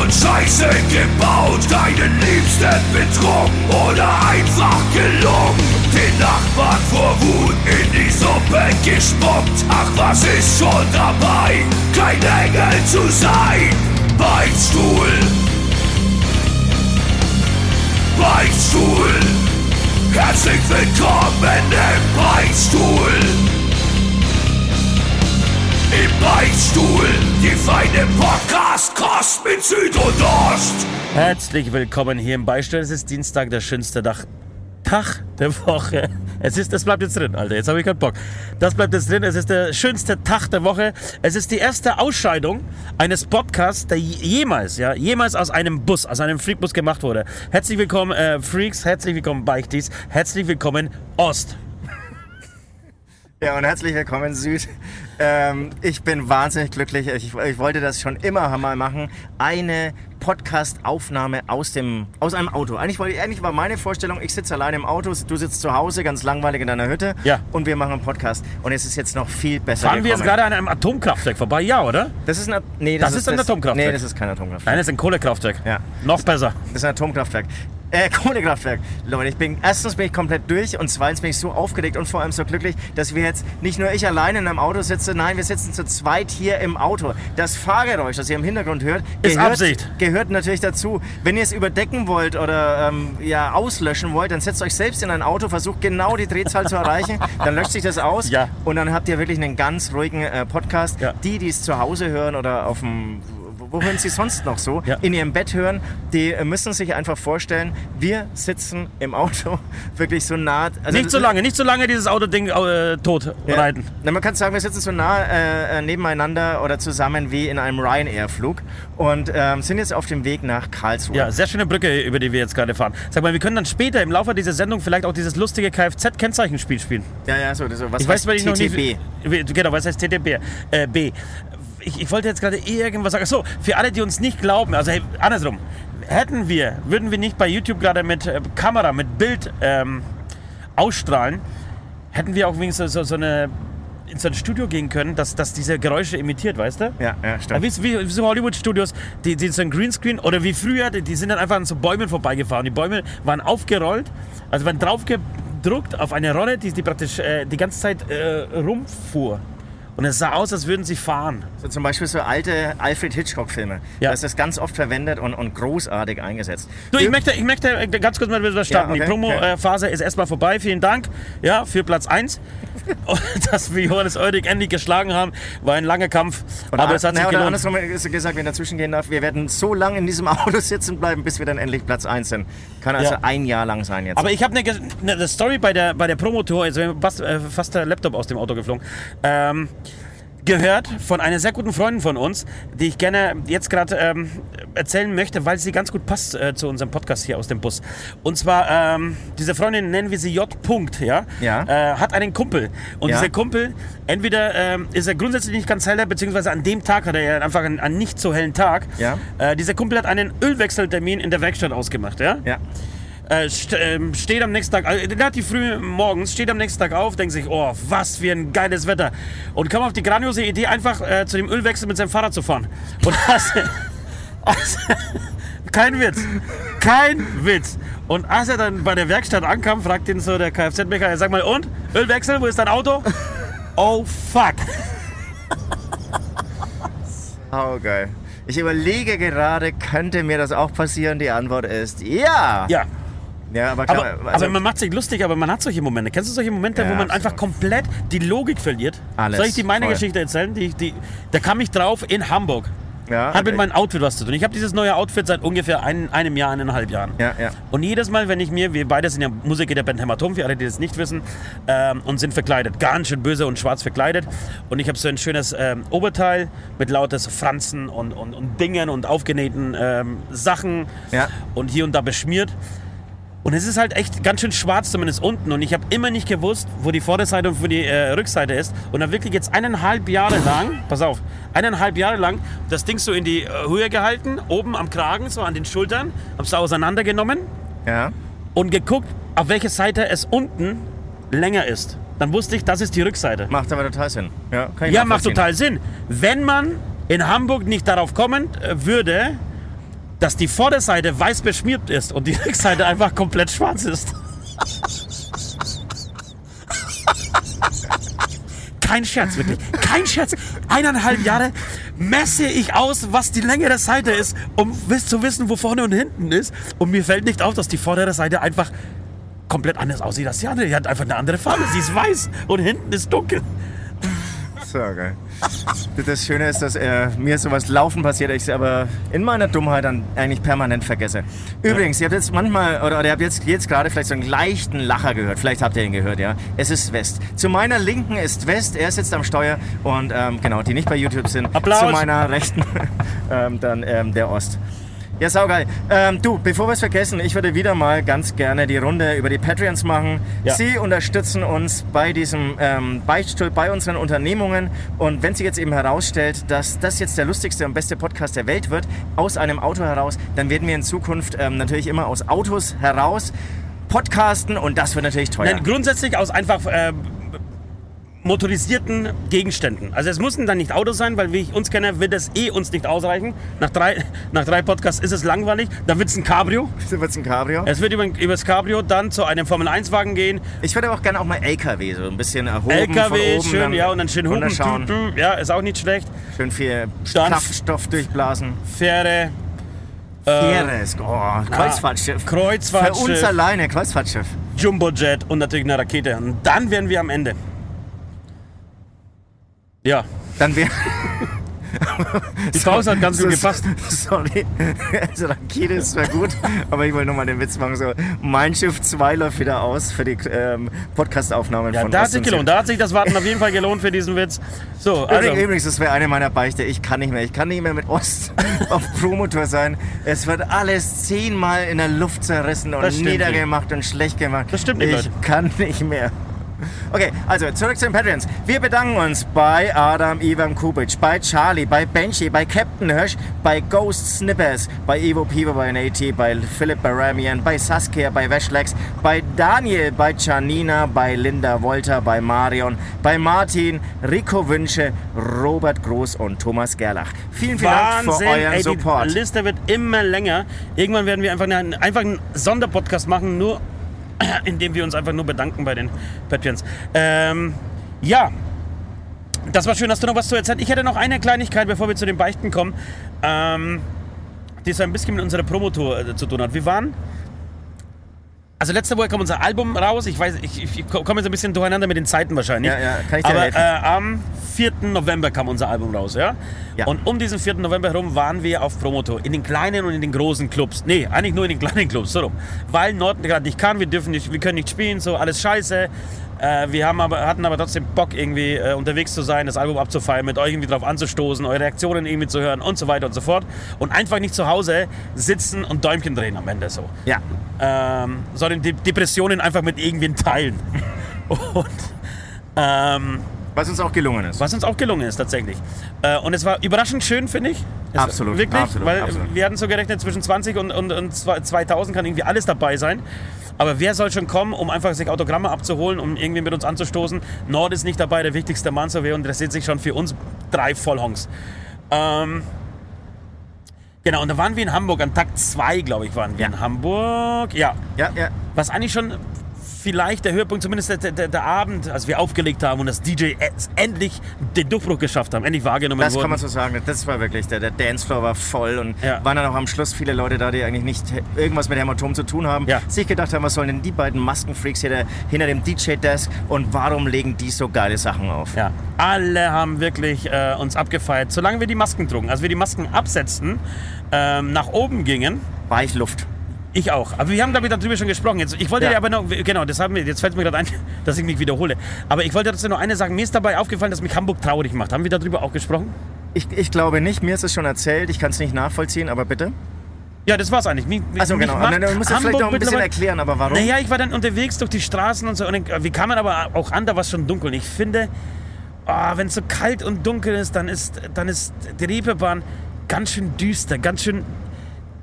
und Scheiße gebaut, deinen Liebsten betrogen oder einfach gelungen. Den Nachbarn vor Wut in die Suppe gespuckt. Ach, was ist schon dabei, kein Engel zu sein? Beichtstuhl, Beichtstuhl. Herzlich willkommen im Beichtstuhl. Im Beichtstuhl, die feine Podcast-Kost mit Süd und Ost. Herzlich willkommen hier im Beistuhl. Es ist Dienstag, der schönste Tag, Tag der Woche. Es ist, das bleibt jetzt drin, Alter. Jetzt habe ich keinen Bock. Das bleibt jetzt drin. Es ist der schönste Tag der Woche. Es ist die erste Ausscheidung eines Podcasts, der jemals, ja, jemals aus einem Bus, aus einem Freakbus gemacht wurde. Herzlich willkommen, äh, Freaks. Herzlich willkommen, Beichtis. Herzlich willkommen, Ost. Ja, und herzlich willkommen, Süd. Ähm, ich bin wahnsinnig glücklich. Ich, ich, wollte das schon immer mal machen. Eine Podcast-Aufnahme aus, dem, aus einem Auto. Eigentlich, wollte, eigentlich war meine Vorstellung, ich sitze alleine im Auto, du sitzt zu Hause, ganz langweilig in deiner Hütte. Ja. Und wir machen einen Podcast. Und es ist jetzt noch viel besser Fahren wir jetzt gekommen. gerade an einem Atomkraftwerk vorbei? Ja, oder? Das ist ein, nee, Das ist ein Atomkraftwerk. Nee, das ist kein Atomkraftwerk. Nein, das ist ein Kohlekraftwerk. Ja. Noch besser. Das ist ein Atomkraftwerk. Äh, Kohlekraftwerk. Leute, ich bin, erstens bin ich komplett durch und zweitens bin ich so aufgeregt und vor allem so glücklich, dass wir jetzt nicht nur ich alleine in einem Auto sitze, nein, wir sitzen zu zweit hier im Auto. Das Fahrgeräusch, das ihr im Hintergrund hört, Ist gehört, Absicht. gehört natürlich dazu. Wenn ihr es überdecken wollt oder ähm, ja, auslöschen wollt, dann setzt euch selbst in ein Auto, versucht genau die Drehzahl zu erreichen, dann löscht sich das aus Ja. und dann habt ihr wirklich einen ganz ruhigen äh, Podcast. Ja. Die, die es zu Hause hören oder auf dem wo hören Sie sonst noch so? Ja. In Ihrem Bett hören, die äh, müssen sich einfach vorstellen, wir sitzen im Auto wirklich so nah. Also Nicht so lange, nicht so lange dieses Autoding äh, tot Ja. reiten. Na, man kann sagen, wir sitzen so nah äh, äh, nebeneinander oder zusammen wie in einem Ryanair-Flug und ähm, sind jetzt auf dem Weg nach Karlsruhe. Ja, sehr schöne Brücke, über die wir jetzt gerade fahren. Sag mal, wir können dann später im Laufe dieser Sendung vielleicht auch dieses lustige Kfz-Kennzeichenspiel spielen. ja, ja, so. So was Ich weiß, heißt weil ich noch TTB? nicht. Wie- Genau, was heißt TTB? Äh, B. Ich, ich wollte jetzt gerade irgendwas sagen. Achso, für alle, die uns nicht glauben, also hey, andersrum. Hätten wir, würden wir nicht bei YouTube gerade mit äh, Kamera, mit Bild ähm, ausstrahlen, hätten wir auch wenigstens so, so eine in so ein Studio gehen können, dass, dass diese Geräusche imitiert, weißt du? Ja, ja, Ja, stimmt. wie, wie, wie so Hollywood-Studios, die, die so ein Greenscreen oder wie früher, die, die sind dann einfach an so Bäumen vorbeigefahren. Die Bäume waren aufgerollt, also waren draufgedruckt auf eine Rolle, die, die praktisch äh, die ganze Zeit äh, rumfuhr. Und es sah aus, als würden sie fahren. So zum Beispiel so alte Alfred Hitchcock-Filme. Ja. Da ist das ganz oft verwendet und, und großartig eingesetzt. Du, ich möchte, ich möchte äh, ganz kurz mal wieder starten. Ja, okay, Die Promo-Phase ist erstmal vorbei. Vielen Dank ja, für Platz 1. Dass wir Johannes Eudig endlich geschlagen haben, war ein langer Kampf. Oder, aber es hat sich na, oder gelohnt. andersrum gesagt, wenn dazwischen gehen darf, wir werden so lange in diesem Auto sitzen bleiben, bis wir dann endlich Platz 1 sind. Kann also Ja. ein Jahr lang sein jetzt. Aber ich habe eine, eine Story bei der, bei der Promotour, also mir fast, äh, fast der Laptop aus dem Auto geflogen, ähm, gehört von einer sehr guten Freundin von uns, die ich gerne jetzt gerade ähm, erzählen möchte, weil sie ganz gut passt äh, zu unserem Podcast hier aus dem Bus. Und zwar, ähm, diese Freundin nennen wir sie J. Punkt, ja, Ja. Äh, hat einen Kumpel. Und Ja. dieser Kumpel, entweder ähm, ist er grundsätzlich nicht ganz heller, beziehungsweise an dem Tag hat er ja einfach einen, einen nicht so hellen Tag. Ja. Äh, dieser Kumpel hat einen Ölwechseltermin in der Werkstatt ausgemacht, ja. ja. Äh, st ähm, steht am nächsten Tag, äh, relativ früh morgens, steht am nächsten Tag auf, denkt sich, oh, was für ein geiles Wetter. Und kam auf die grandiose Idee, einfach äh, zu dem Ölwechsel mit seinem Fahrrad zu fahren. Und das, als, kein Witz, kein Witz. Und als er dann bei der Werkstatt ankam, fragt ihn so der Kfz-Mechaniker, sag mal, und? Ölwechsel, wo ist dein Auto? Oh, fuck. Oh, geil. Ich überlege gerade, könnte mir das auch passieren? Die Antwort ist ja. Ja. Ja, aber klar. Aber, also, aber man macht sich lustig, aber man hat solche Momente. Kennst du solche Momente, Ja, wo man einfach absolut. komplett die Logik verliert? Alles, Soll ich dir meine voll. Geschichte erzählen? Die, die, da kam ich drauf in Hamburg. ja, Hat mit meinem Outfit was zu tun. Ich habe dieses neue Outfit seit ungefähr ein, einem Jahr, eineinhalb Jahren. Ja, ja. Und jedes Mal, wenn ich mir, wir beide sind ja Musiker der Band Hämatom, für alle, die das nicht wissen, ähm, und sind verkleidet, ganz schön böse und schwarz verkleidet. Und ich habe so ein schönes ähm, Oberteil mit lautes Franzen und, und, und Dingen und aufgenähten ähm, Sachen und hier und da beschmiert. Und es ist halt echt ganz schön schwarz, zumindest unten. Und ich habe immer nicht gewusst, wo die Vorderseite und wo die äh, Rückseite ist. Und dann wirklich jetzt eineinhalb Jahre lang, pass auf, eineinhalb Jahre lang das Ding so in die äh, Höhe gehalten, oben am Kragen, so an den Schultern, hab's da auseinandergenommen Ja. und geguckt, auf welche Seite es unten länger ist. Dann wusste ich, das ist die Rückseite. Macht aber total Sinn. Ja, kann ich Ja, macht total Sinn. Wenn man in Hamburg nicht darauf kommen äh, würde, dass die Vorderseite weiß beschmiert ist und die Rückseite einfach komplett schwarz ist. Kein Scherz, wirklich. Kein Scherz. Eineinhalb Jahre messe ich aus, was die Länge der Seite ist, um zu wissen, wo vorne und hinten ist. Und mir fällt nicht auf, dass die vordere Seite einfach komplett anders aussieht als die andere. Die hat einfach eine andere Farbe. Sie ist weiß und hinten ist dunkel. So, geil. Das Schöne ist, dass äh, mir sowas laufen passiert, ich es aber in meiner Dummheit dann eigentlich permanent vergesse. Übrigens, ihr habt jetzt manchmal, oder, oder ihr habt jetzt, jetzt gerade vielleicht so einen leichten Lacher gehört. Vielleicht habt ihr ihn gehört, ja. Es ist West. Zu meiner Linken ist West, er sitzt am Steuer und ähm, genau, die nicht bei YouTube sind. Applaus. Zu meiner Rechten ähm, dann ähm, der Ost. Ja, saugeil. Ähm, du, bevor wir es vergessen, ich würde wieder mal ganz gerne die Runde über die Patreons machen. Ja. Sie unterstützen uns bei diesem ähm, Beichtstuhl, bei unseren Unternehmungen. Und wenn sich jetzt eben herausstellt, dass das jetzt der lustigste und beste Podcast der Welt wird, aus einem Auto heraus, dann werden wir in Zukunft ähm, natürlich immer aus Autos heraus podcasten und das wird natürlich teuer. Nein, grundsätzlich aus einfach äh, motorisierten Gegenständen. Also es müssen dann nicht Autos sein, weil wie ich uns kenne, wird es eh uns nicht ausreichen. Nach drei, nach drei Podcasts ist es langweilig. Dann wird es ein Cabrio. Dann wird's ein Cabrio. Es wird über, über das Cabrio dann zu einem Formel-1-Wagen gehen. Ich würde auch gerne auch mal LKW, so ein bisschen erhoben LKW, von oben. schön, ja, und dann schön hupen. runterschauen. tü, tü, Ja, ist auch nicht schlecht. Schön viel Dann- Kraftstoff durchblasen. Fähre, Fähre ist, oh, Kreuzfahrtschiff. Für uns Kreuzfahrtschiff, alleine, Kreuzfahrtschiff. Jumbojet und natürlich eine Rakete. Und dann wären wir am Ende. Ja, Dann wäre. die Pause hat ganz gut gepasst. Sorry, also Rakete ist zwar gut, aber ich wollte nochmal den Witz machen. So, mein Schiff 2 läuft wieder aus für die ähm, Podcastaufnahmen Ja, von da hat sich gelohnt. Da hat sich das Warten auf jeden Fall gelohnt für diesen Witz. So, also. Übrigens, das wäre eine meiner Beichte. Ich kann nicht mehr. Ich kann nicht mehr mit Ost auf Promotor sein. Es wird alles zehnmal in der Luft zerrissen und niedergemacht und schlecht gemacht. Das stimmt nicht, Ich Leute. kann nicht mehr. Okay, also zurück zu den Patreons. Wir bedanken uns bei Adam Ivan Kubic, bei Charlie, bei Benji, bei Captain Hirsch, bei Ghost Snippers, bei Evo Pivo, bei Nate, bei Philipp Baramian, bei Saskia, bei Weshlex, bei Daniel, bei Janina, bei Linda Wolter, bei Marion, bei Martin, Rico Wünsche, Robert Groß und Thomas Gerlach. Vielen, vielen Dank Wahnsinn, für euren ey, Support. die Liste wird immer länger. Irgendwann werden wir einfach, eine, einfach einen Sonderpodcast machen, nur indem wir uns einfach nur bedanken bei den Patreons. Ähm, ja, das war schön. Hast du noch was zu erzählen? Ich hätte noch eine Kleinigkeit, bevor wir zu den Beichten kommen, ähm, die so ein bisschen mit unserer Promotour äh, zu tun hat. Wir waren also letzte Woche kam unser Album raus. Ich weiß, ich, ich komme jetzt ein bisschen durcheinander mit den Zeiten wahrscheinlich. Ja, ja, kann ich dir Aber helfen? äh, am 4. November kam unser Album raus, ja? Ja. Und um diesen 4. November herum waren wir auf Promotour. In den kleinen und in den großen Clubs. Nee, eigentlich nur in den kleinen Clubs, so rum. Weil Norden gerade nicht kann, wir dürfen nicht, wir können nicht spielen, so alles scheiße. Äh, wir haben aber, hatten aber trotzdem Bock, irgendwie äh, unterwegs zu sein, das Album abzufeiern, mit euch irgendwie drauf anzustoßen, eure Reaktionen irgendwie zu hören und so weiter und so fort. Und einfach nicht zu Hause sitzen und Däumchen drehen am Ende so Ja, ähm, sondern die Depressionen einfach mit irgendwen teilen. Und ähm, was uns auch gelungen ist. was uns auch gelungen ist tatsächlich. Äh, und es war überraschend schön, finde ich. Es Absolut, Wirklich, absolut, weil absolut. wir hatten so gerechnet, zwischen 20 und, und, und 2000 kann irgendwie alles dabei sein. Aber wer soll schon kommen, um einfach sich Autogramme abzuholen, um irgendwie mit uns anzustoßen? Nord ist nicht dabei, der wichtigste Mann, so wir interessiert sich schon für uns drei Vollhongs. Ähm, genau, und da waren wir in Hamburg, an Tag 2, glaube ich, waren wir in Hamburg. Ja, Ja, ja. was eigentlich schon vielleicht der Höhepunkt, zumindest der, der, der Abend, als wir aufgelegt haben und das DJ endlich den Durchbruch geschafft haben, endlich wahrgenommen Das wurden. kann man so sagen. Das war wirklich, der, der Dancefloor war voll und Ja. waren dann auch am Schluss viele Leute da, die eigentlich nicht irgendwas mit Hämatom zu tun haben, Ja. sich gedacht haben, was sollen denn die beiden Maskenfreaks hier hinter dem DJ-Desk und warum legen die so geile Sachen auf? ja, alle haben wirklich äh, uns abgefeiert, solange wir die Masken trugen. Als wir die Masken absetzten, ähm, nach oben gingen, Weichluft. ich auch. Aber wir haben, glaube ich, darüber schon gesprochen. Jetzt, ich wollte Ja. dir aber noch, genau, das haben wir, jetzt fällt mir gerade ein, dass ich mich wiederhole. Aber ich wollte trotzdem noch eine sagen. Mir ist dabei aufgefallen, dass mich Hamburg traurig macht. Haben wir darüber auch gesprochen? Ich, ich glaube nicht, mir ist es schon erzählt, ich kann es nicht nachvollziehen, aber bitte. Ja, das war's eigentlich. Mich, Also genau, macht dann musst du vielleicht Hamburg noch ein bisschen erklären, aber warum? Naja, ich war dann unterwegs durch die Straßen und so. Und dann- wir kamen aber auch an, da war es schon dunkel. Und ich finde, ah, wenn es so kalt und dunkel ist, dann ist, dann ist die Reeperbahn ganz schön düster, ganz schön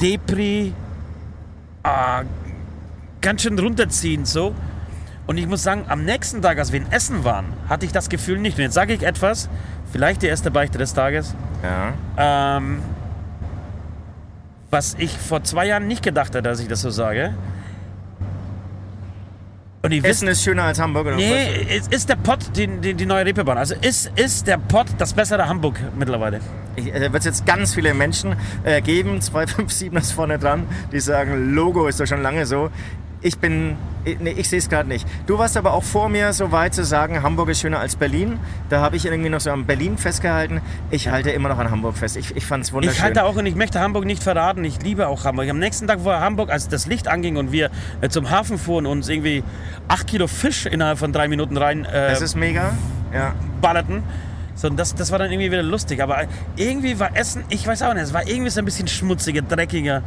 Depri, ah, ganz schön runterziehend so. Und ich muss sagen, am nächsten Tag, als wir in Essen waren, hatte ich das Gefühl nicht. Und jetzt sage ich etwas, vielleicht die erste Beichte des Tages. Ja. Ähm, was ich vor zwei Jahren nicht gedacht hätte, dass ich das so sage. Und die Essen ist schöner als Hamburg oder Nee, es ist der Pott die, die, die neue Reeperbahn. Also ist, ist der Pott das bessere Hamburg mittlerweile. Äh, Da wird es jetzt ganz viele Menschen äh, geben, 257 ist vorne dran, die sagen, Logo ist doch schon lange so. Ich bin, nee, ich sehe es gerade nicht. Du warst aber auch vor mir so weit zu sagen, Hamburg ist schöner als Berlin. Da habe ich irgendwie noch so an Berlin festgehalten. Ich halte immer noch an Hamburg fest. Ich, ich fand es wunderschön. Ich halte auch und ich möchte Hamburg nicht verraten. Ich liebe auch Hamburg. Am nächsten Tag war Hamburg, als das Licht anging und wir äh, zum Hafen fuhren und uns irgendwie acht Kilo Fisch innerhalb von drei Minuten rein äh, das ist mega. Ja. ballerten. So, und das, das war dann irgendwie wieder lustig. Aber irgendwie war Essen, ich weiß auch nicht, es war irgendwie so ein bisschen schmutziger, dreckiger.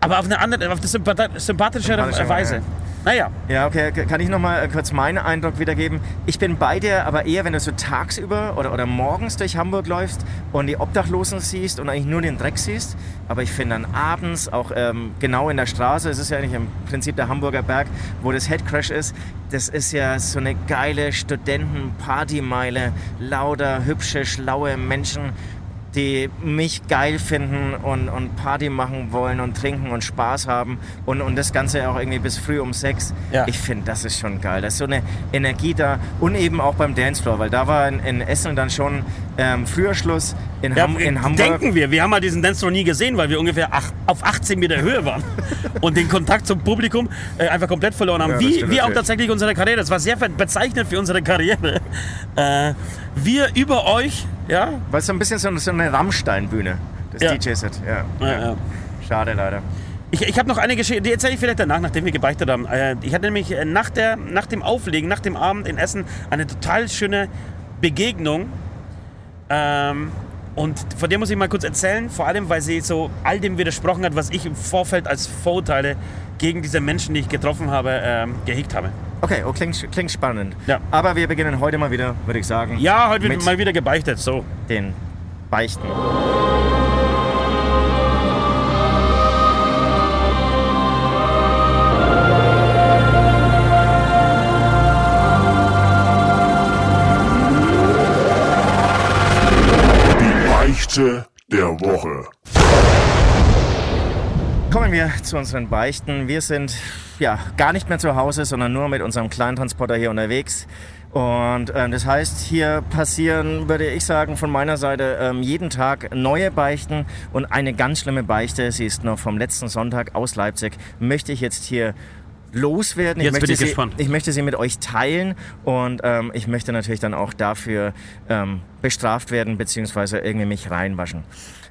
Aber auf eine andere, auf eine sympathi- sympathischere Sympathische Weise. Weise. Naja, Ja, okay, kann ich noch mal äh, kurz meinen Eindruck wiedergeben? Ich bin bei dir, aber eher, wenn du so tagsüber oder, oder morgens durch Hamburg läufst und die Obdachlosen siehst und eigentlich nur den Dreck siehst. Aber ich finde dann abends, auch ähm, genau in der Straße, es ist ja eigentlich im Prinzip der Hamburger Berg, wo das Headcrash ist, das ist ja so eine geile Studenten-Partymeile, lauter, hübsche, schlaue Menschen, die mich geil finden und, und Party machen wollen und trinken und Spaß haben und, und das Ganze auch irgendwie bis früh um sechs. Ja. Ich finde, das ist schon geil. Da ist so eine Energie da und eben auch beim Dancefloor, weil da war in, in Essen dann schon ähm, früher Schluss. In, ja, Ham in Hamburg. denken wir. Wir haben halt diesen Dance noch nie gesehen, weil wir ungefähr ach, auf 18 Meter Höhe waren und den Kontakt zum Publikum äh, einfach komplett verloren haben. Ja, das wie wie auch tatsächlich unsere Karriere. Das war sehr bezeichnend für unsere Karriere. Äh, wir über euch, ja, Weil es so ein bisschen so, so eine Rammstein-Bühne, das Ja. DJ-Set. Ja. Ja, ja. Schade leider. Ich, ich habe noch eine Geschichte, die erzähle ich vielleicht danach, nachdem wir gebeichtet haben. Äh, Ich hatte nämlich äh, nach, der, nach dem Auflegen, nach dem Abend in Essen eine total schöne Begegnung. Ähm, und von der muss ich mal kurz erzählen, vor allem, weil sie so all dem widersprochen hat, was ich im Vorfeld als Vorurteile gegen diese Menschen, die ich getroffen habe, ähm, gehegt habe. Okay, oh, klingt, klingt spannend. Ja. Aber wir beginnen heute mal wieder, würde ich sagen, Ja, heute wird mal wieder gebeichtet, so. den Beichten. Beichte der Woche. Kommen wir zu unseren Beichten. Wir sind ja gar nicht mehr zu Hause, sondern nur mit unserem kleinen Transporter hier unterwegs. Und ähm, das heißt, hier passieren, würde ich sagen, von meiner Seite ähm, jeden Tag neue Beichten. Und eine ganz schlimme Beichte, sie ist noch vom letzten Sonntag aus Leipzig, möchte ich jetzt hier loswerden. Jetzt möchte bin ich sie, gespannt. Ich möchte sie mit euch teilen und ähm, ich möchte natürlich dann auch dafür ähm, bestraft werden, beziehungsweise irgendwie mich reinwaschen.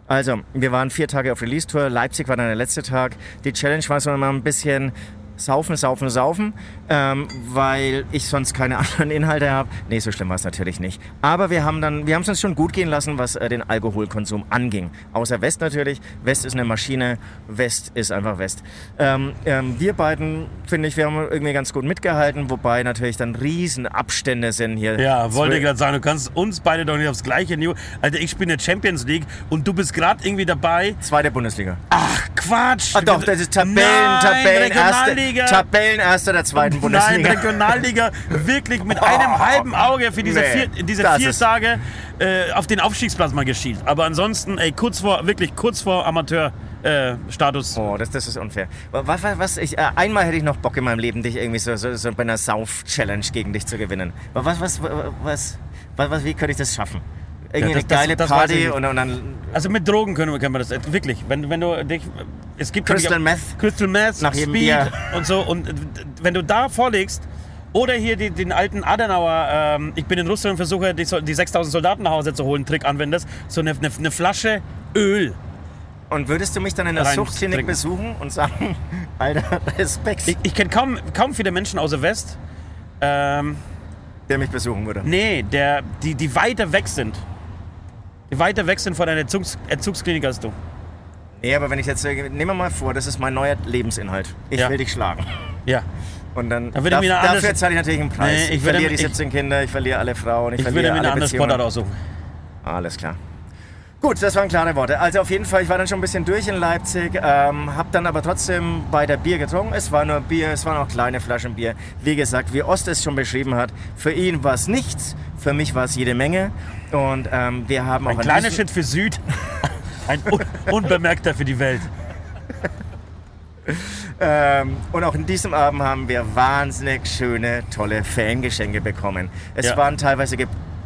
Also, wir waren vier Tage auf Release-Tour. Leipzig war dann der letzte Tag. Die Challenge war so immer ein bisschen saufen, saufen, saufen, ähm, weil ich sonst keine anderen Inhalte habe. Nee, so schlimm war es natürlich nicht. Aber wir haben dann, wir haben es uns schon gut gehen lassen, was äh, den Alkoholkonsum anging. Außer West natürlich. West ist eine Maschine. West ist einfach West. Ähm, ähm, wir beiden, finde ich, wir haben irgendwie ganz gut mitgehalten, wobei natürlich dann riesen Abstände sind hier. Ja, wollte Zwölf- gerade sagen, du kannst uns beide doch nicht aufs gleiche Niveau. Alter, ich spiele Champions League und du bist gerade irgendwie dabei. Zweite Bundesliga. Ach, Quatsch! Ah, doch, das ist Tabellen, Nein, Tabellen, erste, Regionalliga. Tabellenerster der zweiten Nein, Bundesliga. Regionalliga wirklich mit einem halben Auge für diese Nee, vier, diese vier Tage äh, auf den Aufstiegsplatz mal geschielt. Aber ansonsten, ey, kurz vor, wirklich kurz vor Amateur-Status. Oh, das, das ist unfair. Was, was, was ich, äh, einmal hätte ich noch Bock in meinem Leben, dich irgendwie so, so, so bei einer Sauf-Challenge gegen dich zu gewinnen. Was, was, was, was, was wie könnte ich das schaffen? Irgendwie Ja, das- eine geile das- das Party und, und dann Also mit Drogen können wir, können wir das wirklich. Wenn, wenn du dich, es gibt Crystal nämlich Meth. Crystal Meth, Nach Speed Bier. und so. Und wenn du da vorlegst oder hier die, den alten Adenauer, ähm, ich bin in Russland und versuche die, die 6000 Soldaten nach Hause zu holen, Trick anwendest, so eine, eine, eine Flasche Öl. Und würdest du mich dann in der Suchtklinik besuchen und sagen, Alter, Respekt, Ich, ich kenne kaum, kaum viele Menschen außer West. Ähm, der mich besuchen würde? nee, der, die, die weiter weg sind. Die weiter weg sind von einer Erzugs Erzugsklinik als du. Nee, aber wenn ich jetzt, nehmen wir mal vor, das ist mein neuer Lebensinhalt. Ich Ja. will dich schlagen. Ja. Und dann, Dann ich mir eine dafür zahle ich natürlich einen Preis. Nee, ich, ich verliere die ich- 17 Kinder, ich verliere alle Frauen, ich, Ich verliere würde mir eine alle andere. Sportart aussuchen. Alles klar. Gut, das waren klare Worte. Also auf jeden Fall, ich war dann schon ein bisschen durch in Leipzig, ähm, habe dann aber trotzdem weiter Bier getrunken. Es war nur Bier, es waren auch kleine Flaschen Bier. Wie gesagt, wie Ost es schon beschrieben hat, für ihn war es nichts, für mich war es jede Menge. Und ähm, wir haben auch Ein kleiner Schritt für Süd. Ein Un Unbemerkter für die Welt. Ähm, und auch in diesem Abend haben wir wahnsinnig schöne, tolle Fangeschenke bekommen. Es Ja. waren teilweise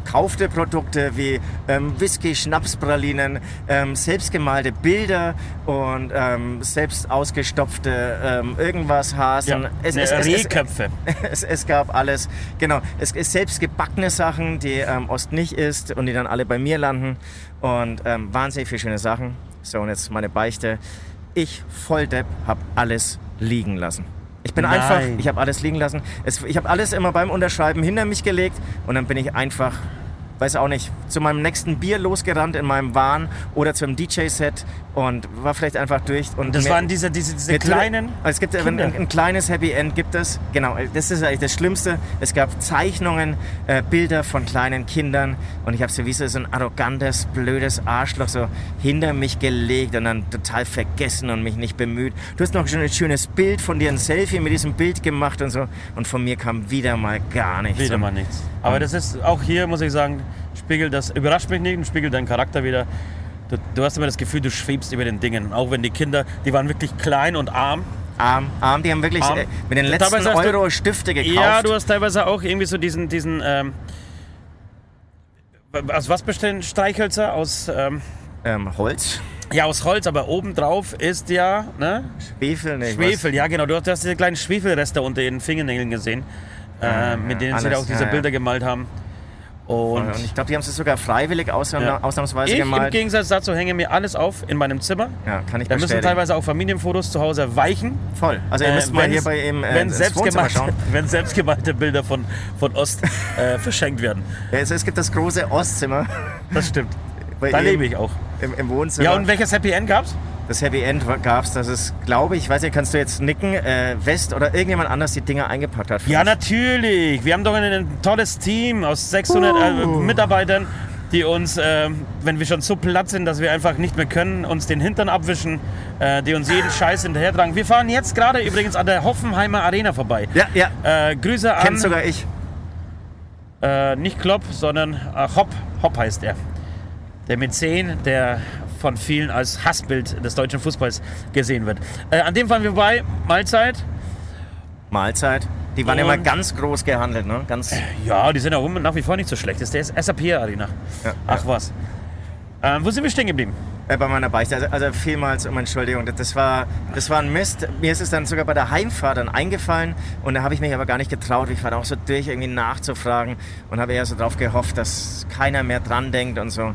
gekaufte Produkte wie ähm, Whisky, Schnapspralinen, ähm, selbstgemalte Bilder und ähm, selbst ausgestopfte ähm, irgendwas Hasen. Ja, Es, ne, es, es, es, Rehköpfe. es, es gab alles. Genau, es ist selbst gebackene Sachen, die ähm, Ost nicht isst und die dann alle bei mir landen. Und ähm, wahnsinnig viele schöne Sachen. So, und jetzt meine Beichte. Ich, Volldepp, habe alles liegen lassen. Ich bin Nein. einfach, ich habe alles liegen lassen. Es, ich habe alles immer beim Unterschreiben hinter mich gelegt und dann bin ich einfach, weiß auch nicht, zu meinem nächsten Bier losgerannt in meinem Wahn oder zum DJ-Set und war vielleicht einfach durch. Und Das waren diese, diese, diese kleinen. Es gibt ein, ein, ein kleines Happy End gibt es. Genau, das ist eigentlich das Schlimmste. Es gab Zeichnungen, äh, Bilder von kleinen Kindern und ich habe so wie so ein arrogantes, blödes Arschloch so hinter mich gelegt und dann total vergessen und mich nicht bemüht. Du hast noch schon ein schönes Bild von dir, ein Selfie mit diesem Bild gemacht und so und von mir kam wieder mal gar nichts. Wieder mal nichts. Aber das ist auch hier, muss ich sagen, spiegelt das, überrascht mich nicht und spiegelt deinen Charakter wieder. Du, du hast immer das Gefühl, du schwebst über den Dingen. Auch wenn die Kinder, die waren wirklich klein und arm. Arm, arm, die haben wirklich Arm. äh, mit den letzten Teilweise hast du- Euro Stifte gekauft. Ja, du hast teilweise auch irgendwie so diesen, diesen, ähm, aus was bestehen Streichhölzer? Aus, ähm, ähm, Holz, ja, aus Holz, aber obendrauf ist ja, ne? Schwefel, nicht Schwefel, ja genau. Du hast, du hast diese kleinen Schwefelreste unter den Fingernägeln gesehen, äh, mit denen sie da alles, auch diese ja, ja. Bilder gemalt haben. Und, Und ich glaube, die haben es sogar freiwillig ausnahms Ja. ausnahmsweise ich im gemalt. Gegensatz dazu hänge mir alles auf in meinem Zimmer. Ja, kann ich Da müssen bestätigen. teilweise auch Familienfotos zu Hause weichen. Voll. Also ihr müsst mal hier bei ihm äh, wenn, schauen. wenn selbstgemalte Bilder von, von Ost äh, verschenkt werden. Ja, es, es gibt das große Ostzimmer Das stimmt. Da lebe ich auch. Im, im Wohnzimmer. Ja, und welches Happy End gab's? Das Happy End gab es, dass es, glaube ich, weiß nicht, kannst du jetzt nicken, äh, West oder irgendjemand anders die Dinger eingepackt hat. Ja, natürlich. Wir haben doch ein, ein tolles Team aus 600 äh, Uh. Mitarbeitern, die uns, äh, wenn wir schon so platt sind, dass wir einfach nicht mehr können, uns den Hintern abwischen, äh, die uns jeden Scheiß hinterhertragen. Wir fahren jetzt gerade übrigens an der Hoffenheimer Arena vorbei. Ja, ja. Äh, Grüße an, Kennt sogar ich. äh, nicht Klopp, sondern äh, Hopp. Hopp heißt er. Der Mäzen, der von vielen als Hassbild des deutschen Fußballs gesehen wird. Äh, an dem fahren wir vorbei. Mahlzeit. Mahlzeit. Die waren Und- immer ganz groß gehandelt, ne? Ganz. Ja, die sind auch nach wie vor nicht so schlecht. Das ist der SAP-Arena. Ja, Ach was. Ähm, wo sind wir stehen geblieben? Äh, bei meiner Beichte. Also, also vielmals um Entschuldigung. Das- Das war, das war ein Mist. Mir ist es dann sogar bei der Heimfahrt dann eingefallen und da habe ich mich aber gar nicht getraut. Ich war da auch so durch, irgendwie nachzufragen und habe eher so drauf gehofft, dass keiner mehr dran denkt und so.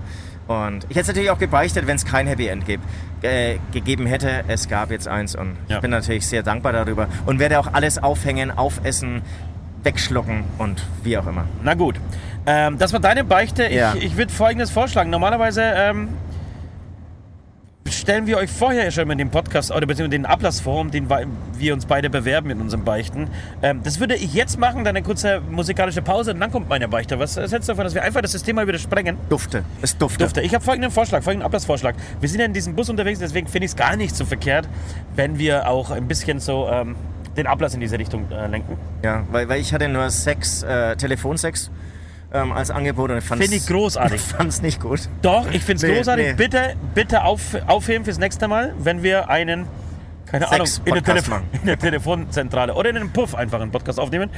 Und ich hätte es natürlich auch gebeichtet, wenn es kein Happy End gibt, äh, gegeben hätte. Es gab jetzt eins und Ja. ich bin natürlich sehr dankbar darüber und werde auch alles aufhängen, aufessen, wegschlucken und wie auch immer. Na gut. Ähm, das war deine Beichte. Ja. Ich, ich würde folgendes vorschlagen. Normalerweise ähm, stellen wir euch vorher schon mal den Podcast oder beziehungsweise den Ablass vor, um den wir- uns beide bewerben mit unseren Beichten. Ähm, das würde ich jetzt machen, dann eine kurze musikalische Pause und dann kommt meine Beichte. Was hältst du davon, dass wir einfach das System mal wieder sprengen? Dufte. Es dufte. Dufte. Ich habe folgenden Vorschlag, folgenden Ablassvorschlag. Wir sind ja in diesem Bus unterwegs, deswegen finde ich es gar nicht so verkehrt, wenn wir auch ein bisschen so ähm, den Ablass in diese Richtung äh, lenken. Ja, weil, weil ich hatte nur Sex, äh, Telefonsex ähm, als Angebot und ich fand Finde ich großartig. Ich fand's nicht gut. Doch, ich finde es Nee, großartig. nee. Bitte, bitte auf, aufheben fürs nächste Mal, wenn wir einen, keine Ahnung, in der, in der Telefonzentrale oder in einem Puff einfach einen Podcast aufnehmen.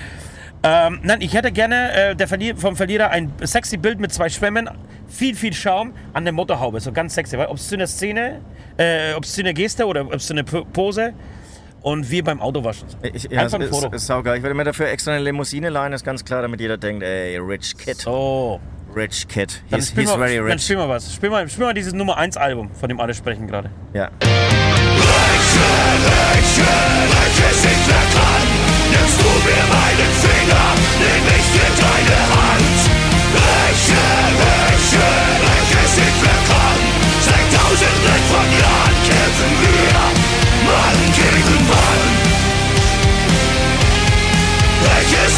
Ähm, nein, ich hätte gerne äh, der Verlier, vom Verlierer ein sexy Bild mit zwei Schwämmen, viel, viel Schaum an der Motorhaube, so ganz sexy. Ob es zu einer Szene, äh, ob es zu einer Geste oder ob es zu einer Po- Pose und wir beim Autowaschen. Ich, ja, Einfach ein ist, Foto. ist saugeil. Ich würde mir dafür extra eine Limousine leihen, ist ganz klar, damit jeder denkt, ey, rich kid, So, rich kid. dann He's, spiel he's mal, very dann rich. spiel mal was. Spiel mal, spiel mal dieses Nummer 1 Album, von dem alle sprechen gerade. Ja. Welches ich wer kann, nimmst du mir meinen Finger, nehm ich dir deine Hand. Welche, welche, welches ich wer kann, seit tausenden von Jahren kämpfen wir,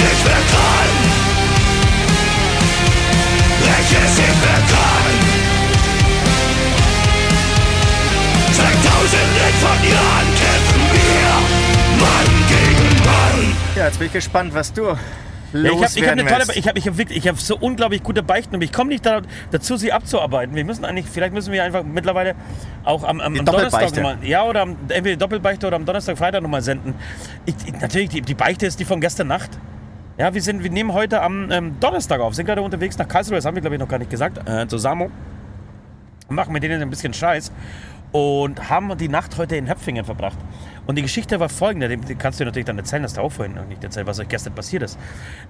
Welches ich wer kann, welches ich wer kann. Seit tausenden von Jahren kämpfen wir Mann gegen Mann. ja, jetzt bin ich gespannt, was du Ja, ich habe ich hab loswerden eine tolle, willst. ich habe ich hab wirklich, ich habe so unglaublich gute Beichten, aber ich komme nicht da, dazu, sie abzuarbeiten. Wir müssen eigentlich, vielleicht müssen wir einfach mittlerweile auch am, am, am Donnerstag nochmal, ja, oder am, entweder Doppelbeichte oder am Donnerstag, Freitag nochmal senden. Ich, ich, natürlich, die, die Beichte ist die von gestern Nacht. Ja, wir, sind, wir nehmen heute am ähm, Donnerstag auf, sind gerade unterwegs nach Karlsruhe, das haben wir glaube ich noch gar nicht gesagt, äh, zu Samo. Machen mit denen ein bisschen Scheiß und haben die Nacht heute in Höpfingen verbracht. Und die Geschichte war folgende, die kannst du dir natürlich dann erzählen, hast du auch vorhin noch nicht erzählt, was euch gestern passiert ist.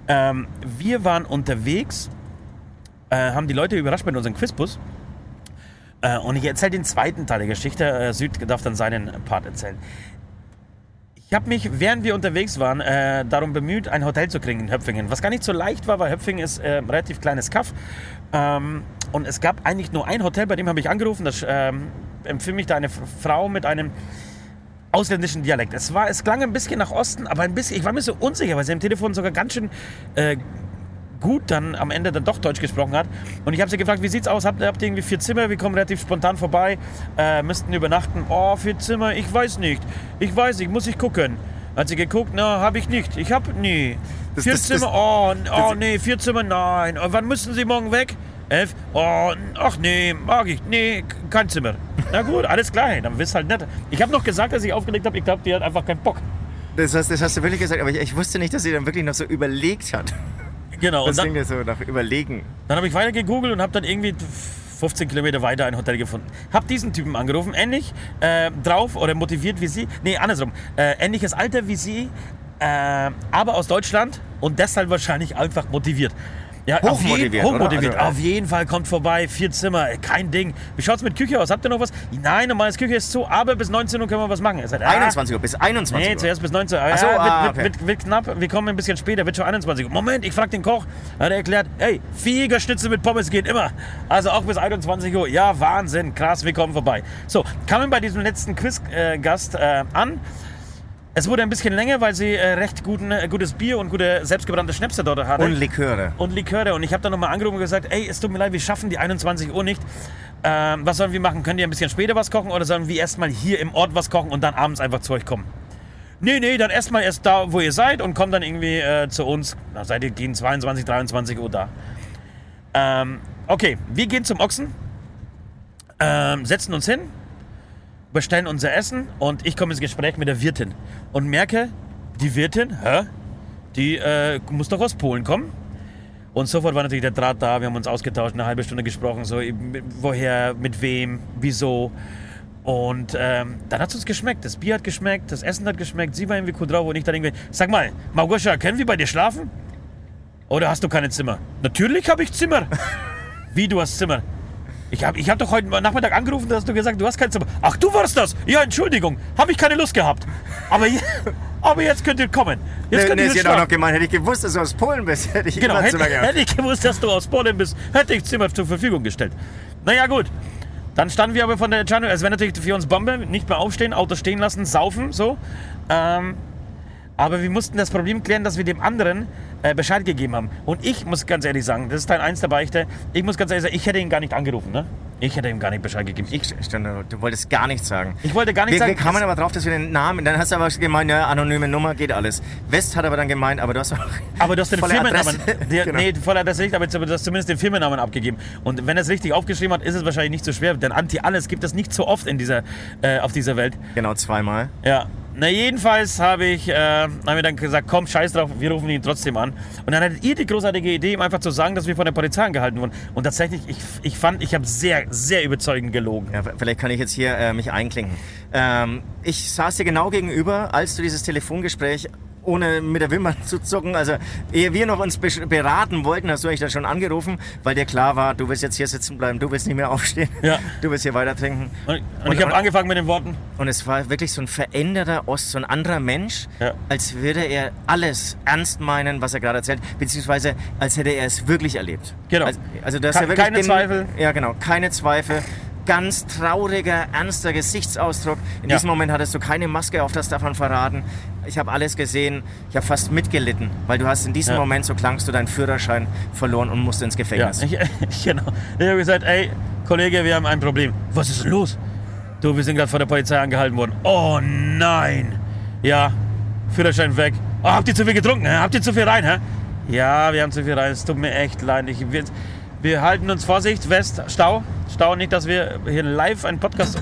Ähm, wir waren unterwegs, äh, haben die Leute überrascht mit unserem Quizbus. Äh, und ich erzähle den zweiten Teil der Geschichte. Äh, Süd darf dann seinen Part erzählen. Ich habe mich, während wir unterwegs waren, äh, darum bemüht, ein Hotel zu kriegen in Höpfingen. Was gar nicht so leicht war, weil Höpfingen ist äh, ein relativ kleines Kaff. Ähm, und es gab eigentlich nur ein Hotel, bei dem habe ich angerufen. Das ähm, empfiehlt mich da eine Frau mit einem ausländischen Dialekt. Es, war, es klang ein bisschen nach Osten, aber ein bisschen, ich war mir so unsicher, weil sie am Telefon sogar ganz schön äh, gut dann am Ende dann doch Deutsch gesprochen hat. Und ich habe sie gefragt, wie sieht's aus? Habt, ihr- habt ihr irgendwie vier Zimmer? Wir kommen relativ spontan vorbei, äh, müssten übernachten. Oh, vier Zimmer, ich weiß nicht. Ich weiß nicht, muss ich gucken. Hat sie geguckt? Na, habe ich nicht. Ich habe nie. Das- vier das- das- Zimmer, oh, n- oh das- nee, vier Zimmer, nein. Und wann müssen Sie morgen weg? Elf? Oh, ach nee, mag ich. Nee, kein Zimmer. Na gut, alles klar, dann wisst halt nicht. Ich habe noch gesagt, dass ich aufgelegt habe, ich glaube, die hat einfach keinen Bock. Das hast, das hast du wirklich gesagt, aber ich, ich wusste nicht, dass sie dann wirklich noch so überlegt hat. Genau, und Das dann, klingt ja so nach Überlegen. Dann habe ich weiter gegoogelt und habe dann irgendwie 15 Kilometer weiter ein Hotel gefunden. Hab diesen Typen angerufen, ähnlich äh, drauf oder motiviert wie sie. Nee, andersrum. Äh, ähnliches Alter wie sie, äh, aber aus Deutschland und deshalb wahrscheinlich einfach motiviert. Ja, auf Hochmotiviert, jeden, hochmotiviert. oder? Also, auf jeden Fall kommt vorbei, vier Zimmer, äh, kein Ding. Wie schaut's mit Küche aus? Habt ihr noch was? Nein, normales Küche ist zu, aber bis 19 Uhr können wir was machen. Sagt, ah, 21 Uhr bis 21 Nee, Uhr. zuerst bis 19 Uhr. Ach so, ja, wird, ah, wird, okay. wird, wird knapp. Wir kommen ein bisschen später, wird schon 21 Uhr. Moment, ich frag den Koch. Hat er erklärt, hey, Fliegerschnitzel mit Pommes geht immer. Also auch bis 21 Uhr. Ja, Wahnsinn, krass, wir kommen vorbei. So, kamen bei diesem letzten Quiz-Gast äh, an. Es wurde ein bisschen länger, weil sie äh, recht guten, äh, gutes Bier und gute selbstgebrannte Schnäpse dort hatte Und Liköre. und Liköre. Und ich habe dann nochmal angerufen und gesagt, ey, es tut mir leid, wir schaffen die 21 Uhr nicht. Ähm, was sollen wir machen? Könnt ihr ein bisschen später was kochen oder sollen wir erstmal hier im Ort was kochen und dann abends einfach zu euch kommen? Nee, nee, dann erstmal erst da, wo ihr seid und kommt dann irgendwie äh, zu uns. Na, seid ihr gegen 22, 23 Uhr da. Ähm, okay, wir gehen zum Ochsen, ähm, setzen uns hin, bestellen unser Essen und ich komme ins Gespräch mit der Wirtin und merke, die Wirtin, hä? Die äh, muss doch aus Polen kommen. Und sofort war natürlich der Draht da, wir haben uns ausgetauscht, eine halbe Stunde gesprochen, so woher, mit wem, wieso. Und ähm, dann hat es uns geschmeckt. Das Bier hat geschmeckt, das Essen hat geschmeckt, sie war irgendwie cool drauf und ich dann irgendwie, sag mal, Małgosia, können wir bei dir schlafen? Oder hast du keine Zimmer? Natürlich habe ich Zimmer. Wie, du hast Zimmer? Ich habe ich hab doch heute Nachmittag angerufen, da hast du gesagt, du hast kein Zimmer. Ach, du warst das? Ja, Entschuldigung, habe ich keine Lust gehabt. Aber, aber jetzt könnt ihr kommen. Jetzt Nee, könnt nee, ihr hat schlafen. auch noch gemeint, hätte ich gewusst, dass du aus Polen bist, hätte ich Genau, hätte, hätte ich gewusst, dass du aus Polen bist, hätte ich Zimmer zur Verfügung gestellt. Naja, gut. Dann standen wir aber von der Entscheidung, es wäre natürlich für uns Bombe, nicht mehr aufstehen, Auto stehen lassen, saufen, so. Ähm, aber wir mussten das Problem klären, dass wir dem anderen äh, Bescheid gegeben haben. Und ich muss ganz ehrlich sagen, das ist Teil 1 der Beichte, ich muss ganz ehrlich sagen, ich hätte ihn gar nicht angerufen, ne? Ich hätte ihm gar nicht Bescheid gegeben. Ich, Stimmt, du wolltest gar nichts sagen. ich wollte gar nicht Wir, sagen... wir kamen aber drauf, dass wir den Namen, dann hast du aber gemeint, ja, anonyme Nummer geht alles. West hat aber dann gemeint, aber du hast auch Aber du hast den Firmennamen, der, Genau. nee, voll Adresse nicht, aber du hast zumindest den Firmennamen abgegeben. Und wenn er es richtig aufgeschrieben hat, ist es wahrscheinlich nicht so schwer, denn Anti-Alles gibt es nicht so oft in dieser, äh, auf dieser Welt. Genau, zweimal. Ja. Na, jedenfalls habe ich, äh, haben wir dann gesagt, komm, scheiß drauf, wir rufen ihn trotzdem an. Und dann hattet ihr die großartige Idee, ihm einfach zu sagen, dass wir von der Polizei angehalten wurden. Und tatsächlich, ich, ich fand, ich habe sehr, sehr überzeugend gelogen. Ja, vielleicht kann ich jetzt hier äh, mich einklinken. Ähm, ich saß dir genau gegenüber, als du dieses Telefongespräch ohne mit der Wimmer zu zucken, also ehe wir noch uns beraten wollten, hast du eigentlich dann schon angerufen, weil dir klar war, du willst jetzt hier sitzen bleiben, du willst nicht mehr aufstehen, Ja. du willst hier weiter trinken. Und, und ich habe angefangen mit den Worten, Und es war wirklich so ein veränderter Ost, so ein anderer Mensch, Ja. als würde er alles ernst meinen, was er gerade erzählt, beziehungsweise als hätte er es wirklich erlebt. Genau. Also, also das Ke- ja wirklich keine Zweifel. Ja, genau, keine Zweifel. Ganz trauriger, ernster Gesichtsausdruck. In Ja. diesem Moment hattest du keine Maske auf, das darf man verraten. Ich habe alles gesehen. Ich habe fast mitgelitten, weil du hast in diesem Ja. Moment, so klangst du, deinen Führerschein verloren und musst ins ja, Gefängnis. ich, genau. Ich habe gesagt, ey, Kollege, wir haben ein Problem. Was ist los? Du, wir sind gerade von der Polizei angehalten worden. Oh nein. Ja, Führerschein weg. Oh, habt ihr zu viel getrunken? Hä? Habt ihr zu viel rein? Hä? Ja, wir haben zu viel rein. Es tut mir echt leid. Ich, wir, wir halten uns Vorsicht, West, Stau. Stau, nicht, dass wir hier live einen Podcast.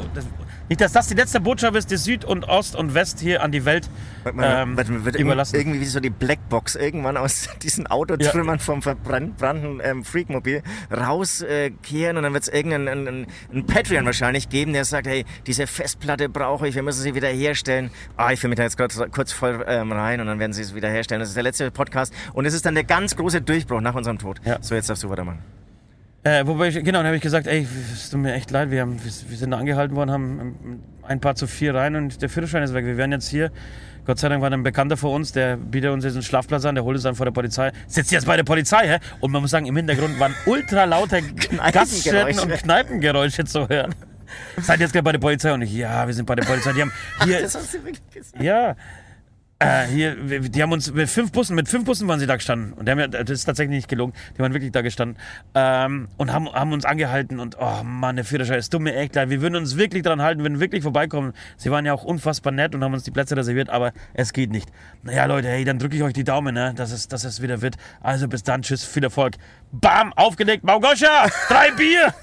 Nicht, dass das die letzte Botschaft ist, die Süd und Ost und West hier an die Welt ähm, Warte, wird überlassen. irgendwie wie so die Blackbox irgendwann aus diesen Autotrümmern vom verbrannten ähm, Freakmobil rauskehren und dann wird es irgendeinen einen, einen Patreon wahrscheinlich geben, der sagt, hey, diese Festplatte brauche ich, wir müssen sie wieder herstellen. Ah, ich fühle mich da jetzt gerade kurz voll ähm, rein und dann werden sie es wieder herstellen. Das ist der letzte Podcast und es ist dann der ganz große Durchbruch nach unserem Tod. Ja. So, jetzt darfst du weitermachen. Äh, wobei ich, genau, dann habe ich gesagt, ey, es tut mir echt leid, wir, haben, wir, sind da angehalten worden, haben ähm, ein paar zu viel rein und der Führerschein ist weg. Wir werden jetzt hier, Gott sei Dank war ein Bekannter vor uns, der bietet uns jetzt einen Schlafplatz an, der holt uns dann vor der Polizei, sitzt jetzt bei der Polizei, hä? Und man muss sagen, im Hintergrund waren ultra laute Gaststätten und Kneipengeräusche zu hören. Seid jetzt gerade bei der Polizei und ich, ja, wir sind bei der Polizei. Die haben hier, Das hast du wirklich gesagt. ja. Äh, hier, die haben uns mit fünf Bussen, mit fünf Bussen waren sie da gestanden. Und die haben ja, das ist tatsächlich nicht gelogen, die waren wirklich da gestanden. Ähm, und haben, haben uns angehalten und, oh Mann, der Führerschein, es tut echt leid. Wir würden uns wirklich dran halten, würden wirklich vorbeikommen. Sie waren ja auch unfassbar nett und haben uns die Plätze reserviert, aber es geht nicht. Naja, Leute, hey, dann drücke ich euch die Daumen, ne, dass es, dass es wieder wird. Also bis dann, tschüss, viel Erfolg. Bam, aufgelegt, Maugoscha, drei Bier!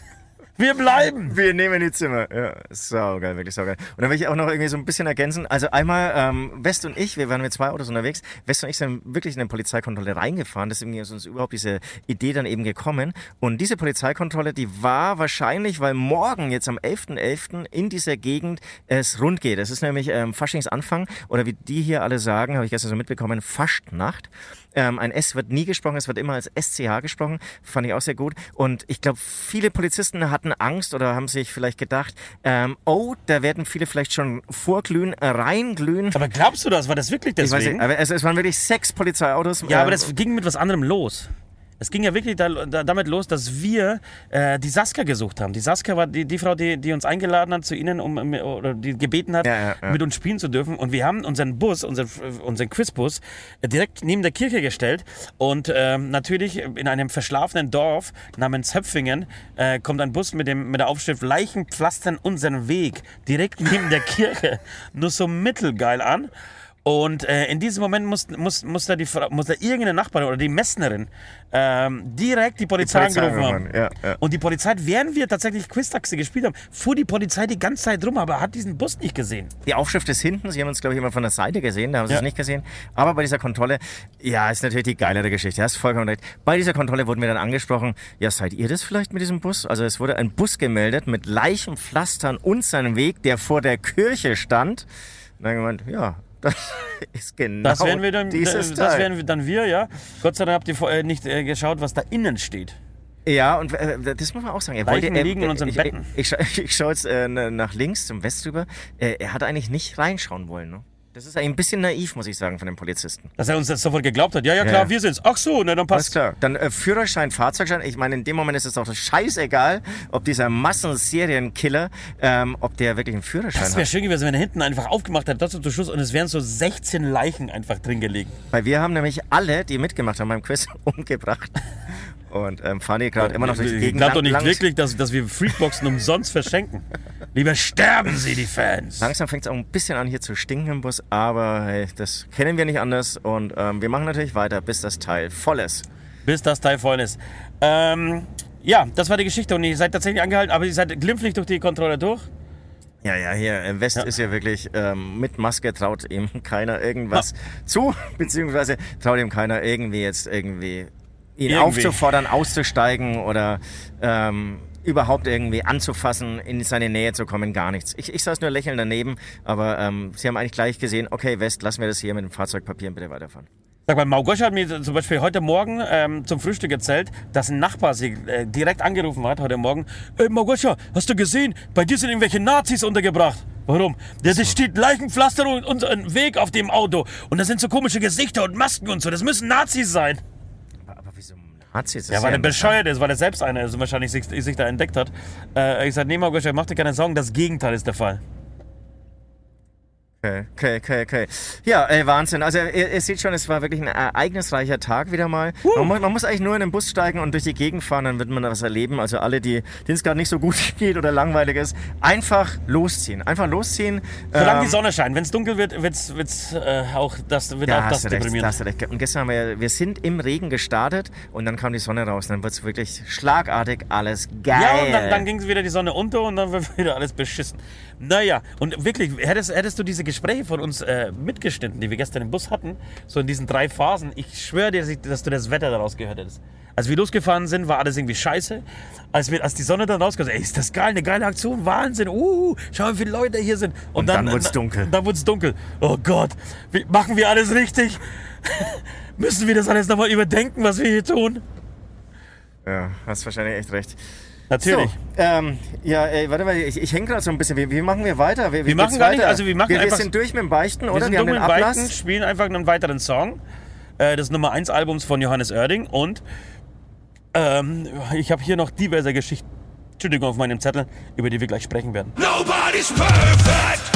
Wir bleiben! Wir nehmen die Zimmer. Ja, saugeil, wirklich saugeil. Und dann will ich auch noch irgendwie so ein bisschen ergänzen. Also einmal, ähm, West und ich, wir waren mit zwei Autos unterwegs. West und ich sind wirklich in eine Polizeikontrolle reingefahren. Deswegen ist uns überhaupt diese Idee dann eben gekommen. Und diese Polizeikontrolle, die war wahrscheinlich, weil morgen jetzt am 11.11. in dieser Gegend es rund geht. Es ist nämlich ähm, Faschingsanfang oder wie die hier alle sagen, habe ich gestern so mitbekommen, Faschtnacht. Ähm, ein S wird nie gesprochen, es wird immer als SCH gesprochen. Fand ich auch sehr gut. Und ich glaube, viele Polizisten hatten Angst oder haben sich vielleicht gedacht, ähm, oh, da werden viele vielleicht schon vorglühen, äh, reinglühen. Aber glaubst du das? War das wirklich Ich weiß deswegen? nicht, aber es, es waren wirklich sechs Polizeiautos. Ja, aber ähm, das ging mit was anderem los. Es ging ja wirklich da, da, damit los, dass wir äh, die Saskia gesucht haben. Die Saskia war die, die Frau, die, die uns eingeladen hat zu ihnen, um, oder die gebeten hat, Ja, ja, ja. mit uns spielen zu dürfen. Und wir haben unseren Bus, unseren, unseren Quizbus, äh, direkt neben der Kirche gestellt. Und ähm, natürlich in einem verschlafenen Dorf namens Höpfingen äh, kommt ein Bus mit, dem, mit der Aufschrift Leichen pflastern unseren Weg direkt neben der Kirche. Nur so mittelgeil an. Und äh, in diesem Moment muss, muss, muss, da die, muss da irgendeine Nachbarin oder die Messnerin ähm, direkt die Polizei, Polizei angerufen haben. ja, ja. Und die Polizei, während wir tatsächlich Quiz-Taxi gespielt haben, fuhr die Polizei die ganze Zeit rum, aber hat diesen Bus nicht gesehen. Die Aufschrift ist hinten. Sie haben uns, glaube ich, immer von der Seite gesehen. Da haben Sie Ja. es nicht gesehen. Aber bei dieser Kontrolle, ja, ist natürlich die geilere Geschichte. Hast vollkommen recht. Bei dieser Kontrolle wurden wir dann angesprochen, ja, seid ihr das vielleicht mit diesem Bus? Also es wurde ein Bus gemeldet mit Leichenpflastern und seinem Weg, der vor der Kirche stand. Und dann gemeint, ja, das ist genau Das wären wir dann, dieses das Teil. wären wir dann wir, ja. Gott sei Dank habt ihr vorher nicht äh, geschaut, was da innen steht. Ja, und äh, das muss man auch sagen. Er Leichen wollte, er, liegen in unseren ich, Betten. Ich, ich, ich, schaue jetzt äh, nach links zum West rüber. Äh, er hat eigentlich nicht reinschauen wollen. Ne? Das ist ein bisschen naiv, muss ich sagen, von den Polizisten. Dass er uns das sofort geglaubt hat. Ja, ja, klar, Ja. wir sind's. Ach so, na dann Alles passt. klar. Dann äh, Führerschein, Fahrzeugschein. Ich meine, in dem Moment ist es doch scheißegal, ob dieser Massenserienkiller, ähm, ob der wirklich einen Führerschein Das wäre hat. schön gewesen, wenn er hinten einfach aufgemacht hätte, das zum Schluss und es wären so 16 Leichen einfach drin gelegen. Weil wir haben nämlich alle, die mitgemacht haben beim Quiz, umgebracht. Und ähm, fahren hier gerade immer noch durch die Ich Gegend. glaube doch nicht wirklich, dass, dass wir Freakboxen umsonst verschenken. Lieber sterben sie, die Fans. Langsam fängt es auch ein bisschen an hier zu stinken im Bus, aber hey, das kennen wir nicht anders. Und ähm, wir machen natürlich weiter, bis das Teil voll ist. Bis das Teil voll ist. Ähm, ja, das war die Geschichte und ihr seid tatsächlich angehalten, aber ihr seid glimpflich durch die Kontrolle durch. Ja, ja, hier im West Ja. ist ja wirklich ähm, mit Maske traut ihm keiner irgendwas zu, beziehungsweise traut ihm keiner irgendwie jetzt irgendwie ihn Irgendwie. aufzufordern, auszusteigen oder ähm, überhaupt irgendwie anzufassen, in seine Nähe zu kommen, gar nichts. Ich, ich saß nur lächelnd daneben, aber ähm, sie haben eigentlich gleich gesehen, okay, West, lassen wir das hier mit dem Fahrzeugpapieren bitte weiterfahren. Sag mal, Maugosch hat mir zum Beispiel heute Morgen ähm, zum Frühstück erzählt, dass ein Nachbar sie äh, direkt angerufen hat heute Morgen. Äh, Maugosch, hast du gesehen, bei dir sind irgendwelche Nazis untergebracht. Warum? Da da steht Leichenpflaster und, und ein Weg auf dem Auto. Und da sind so komische Gesichter und Masken und so. Das müssen Nazis sein. Wieso Nazis? Das Ja, weil er bescheuert ist, weil er selbst einer ist und wahrscheinlich sich, sich da entdeckt hat. Äh, ich sag, nee, Maugosch, mach dir keine Sorgen, das Gegenteil ist der Fall. Okay, okay, okay, okay. Ja, ey, Wahnsinn. Also ihr, ihr seht schon, es war wirklich ein ereignisreicher Tag wieder mal. Man, muss, man muss eigentlich nur in den Bus steigen und durch die Gegend fahren, dann wird man da was erleben. Also alle, die denen es gerade nicht so gut geht oder langweilig ist, einfach losziehen. Einfach losziehen. Solange Ähm, die Sonne scheint. Wenn es dunkel wird, wird's, wird's, äh, auch das, wird da auch das du recht, da recht. Und gestern haben wir, wir sind im Regen gestartet und dann kam die Sonne raus. Und dann wird es wirklich schlagartig alles geil. Ja, und dann, dann ging wieder die Sonne unter und dann wird wieder alles beschissen. Naja, und wirklich, hättest, hättest du diese Gespräche von uns äh, mitgeschnitten, die wir gestern im Bus hatten, so in diesen drei Phasen, ich schwöre dir, dass ich- dass du das Wetter daraus gehört hättest. Als wir losgefahren sind, war alles irgendwie scheiße. Als, wir, als die Sonne dann rauskam, ey, ist das geil, eine geile Aktion, Wahnsinn, uh, schau, wie viele Leute hier sind. Und dann wurd's dunkel. Dann wurde es dunkel. Oh Gott, wie, machen wir alles richtig? Müssen wir das alles nochmal überdenken, was wir hier tun? ja, hast wahrscheinlich echt recht. Natürlich. So, ähm, ja, ey, warte mal, ich, ich hänge gerade so ein bisschen. Wie, wie machen wir weiter? Wie, wie Wir machen gar nicht, weiter? also wir machen wir, wir einfach- sind durch mit dem Beichten, Wir oder? sind wir haben dumm den in Ablass. Weiten, spielen einfach einen weiteren Song. Äh, das Nummer 1 Albums von Johannes Oerding und ähm, ich habe hier noch diverse Geschichten, Entschuldigung, auf meinem Zettel, über die wir gleich sprechen werden. Nobody's perfect,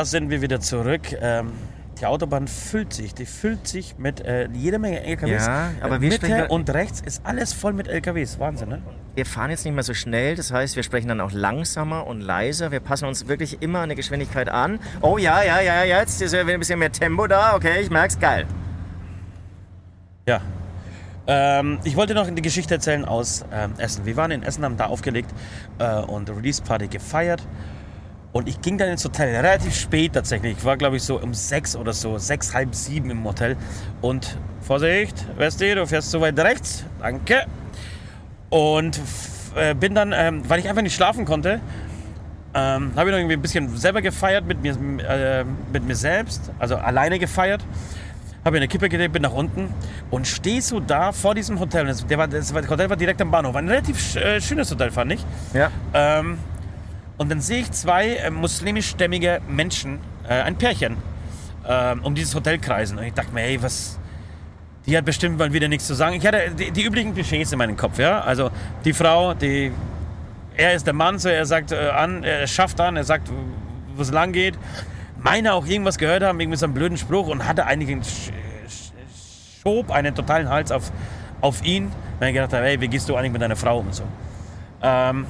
da sind wir wieder zurück. Ähm, die Autobahn füllt sich, die füllt sich mit äh, jeder Menge LKWs. Ja, aber Äh, wir Mitte sprechen- und rechts ist alles voll mit LKWs. Wahnsinn, ne? Wir fahren jetzt nicht mehr so schnell, das heißt, wir sprechen dann auch langsamer und leiser. Wir passen uns wirklich immer an die Geschwindigkeit an. Oh ja, ja, ja, ja, jetzt ist ja wieder ein bisschen mehr Tempo da. Okay, ich merk's, geil. Ja. Ähm, ich wollte noch die Geschichte erzählen aus ähm, Essen. Wir waren in Essen, haben da aufgelegt äh, und Release Party gefeiert. Und ich ging dann ins Hotel, relativ spät tatsächlich. Ich war, glaube ich, so um sechs oder so, sechs, halb sieben im Hotel. Und Vorsicht, Westi, du fährst so weit rechts. Danke. Und äh, bin dann, ähm, weil ich einfach nicht schlafen konnte, ähm, habe ich noch irgendwie ein bisschen selber gefeiert mit mir, äh, mit mir selbst, also alleine gefeiert. Habe mir eine Kippe gelegt, bin nach unten und stehe so da vor diesem Hotel. Das, der war, das Hotel war direkt am Bahnhof. Ein relativ äh, schönes Hotel, fand ich. Ja. Ähm, und dann sehe ich zwei äh, muslimischstämmige Menschen, äh, ein Pärchen, ähm, um dieses Hotel kreisen. Und ich dachte mir, hey, was. Die hat bestimmt mal wieder nichts zu sagen. Ich hatte die, die üblichen Klischees in meinem Kopf, ja. Also die Frau, die. Er ist der Mann, so er sagt äh, an, er schafft an, er sagt, wo es lang geht. Meine auch irgendwas gehört haben, irgendwie so einen blöden Spruch und hatte eigentlich einen Sch Sch Schob, einen totalen Hals auf, auf ihn. Wenn ich gedacht habe, hey, wie gehst du eigentlich mit deiner Frau um und so. Ähm,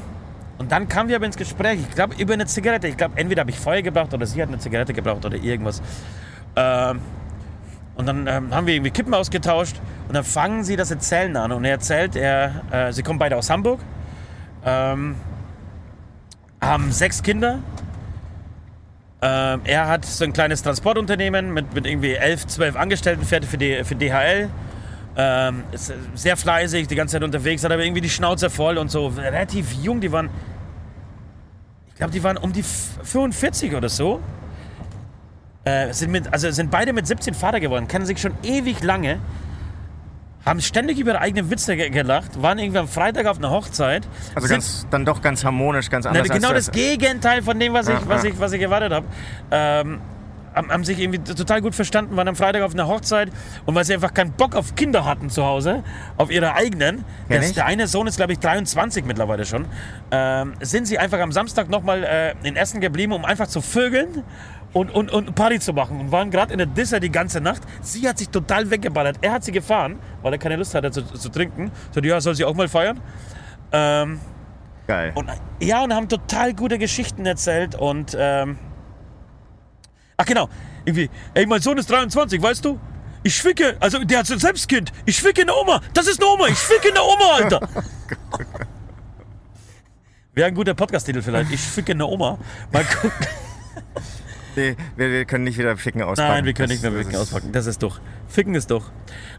und dann kamen wir aber ins Gespräch, ich glaube, über eine Zigarette. Ich glaube, entweder habe ich Feuer gebraucht oder sie hat eine Zigarette gebraucht oder irgendwas. Ähm, und dann ähm, haben wir irgendwie Kippen ausgetauscht und dann fangen sie das Erzählen an. Und er erzählt, er, äh, sie kommen beide aus Hamburg, ähm, haben sechs Kinder. Ähm, er hat so ein kleines Transportunternehmen mit, mit irgendwie elf, zwölf Angestellten, fährt für, die, für DHL. Ähm, ist sehr fleißig, die ganze Zeit unterwegs, hat aber irgendwie die Schnauze voll und so. Relativ jung, die waren, glaube, die waren um die 45 oder so. Äh, sind mit, also sind beide mit 17 Vater geworden, kennen sich schon ewig lange, haben ständig über ihre eigenen Witze ge gelacht, waren irgendwie am Freitag auf einer Hochzeit. Also sind- ganz, dann doch ganz harmonisch, ganz na, anders. genau als das Gegenteil von dem, was ich, Ja, was ja. ich, was ich erwartet habe. Ähm, haben, haben sich irgendwie total gut verstanden, waren am Freitag auf einer Hochzeit und weil sie einfach keinen Bock auf Kinder hatten zu Hause, auf ihre eigenen, das, ich. der eine Sohn ist glaube ich 23 mittlerweile schon, ähm, sind sie einfach am Samstag nochmal äh, in Essen geblieben, um einfach zu vögeln und, und, und Party zu machen und waren gerade in der Disser die ganze Nacht. Sie hat sich total weggeballert. Er hat sie gefahren, weil er keine Lust hatte zu, zu trinken. So, ja, soll sie auch mal feiern? Ähm, Geil. und, ja, und haben total gute Geschichten erzählt und ähm, ach genau, irgendwie, ey, mein Sohn ist 23, weißt du? Ich ficke, also der hat selbst Kind. Ich ficke eine Oma. Das ist eine Oma. Ich ficke eine Oma, Alter. Wäre ein guter Podcast-Titel vielleicht. Ich ficke eine Oma. Mal gucken. Nee, wir, wir können nicht wieder Ficken auspacken. Nein, wir können Das- nicht mehr Ficken auspacken. Das ist doch. Ficken ist doch.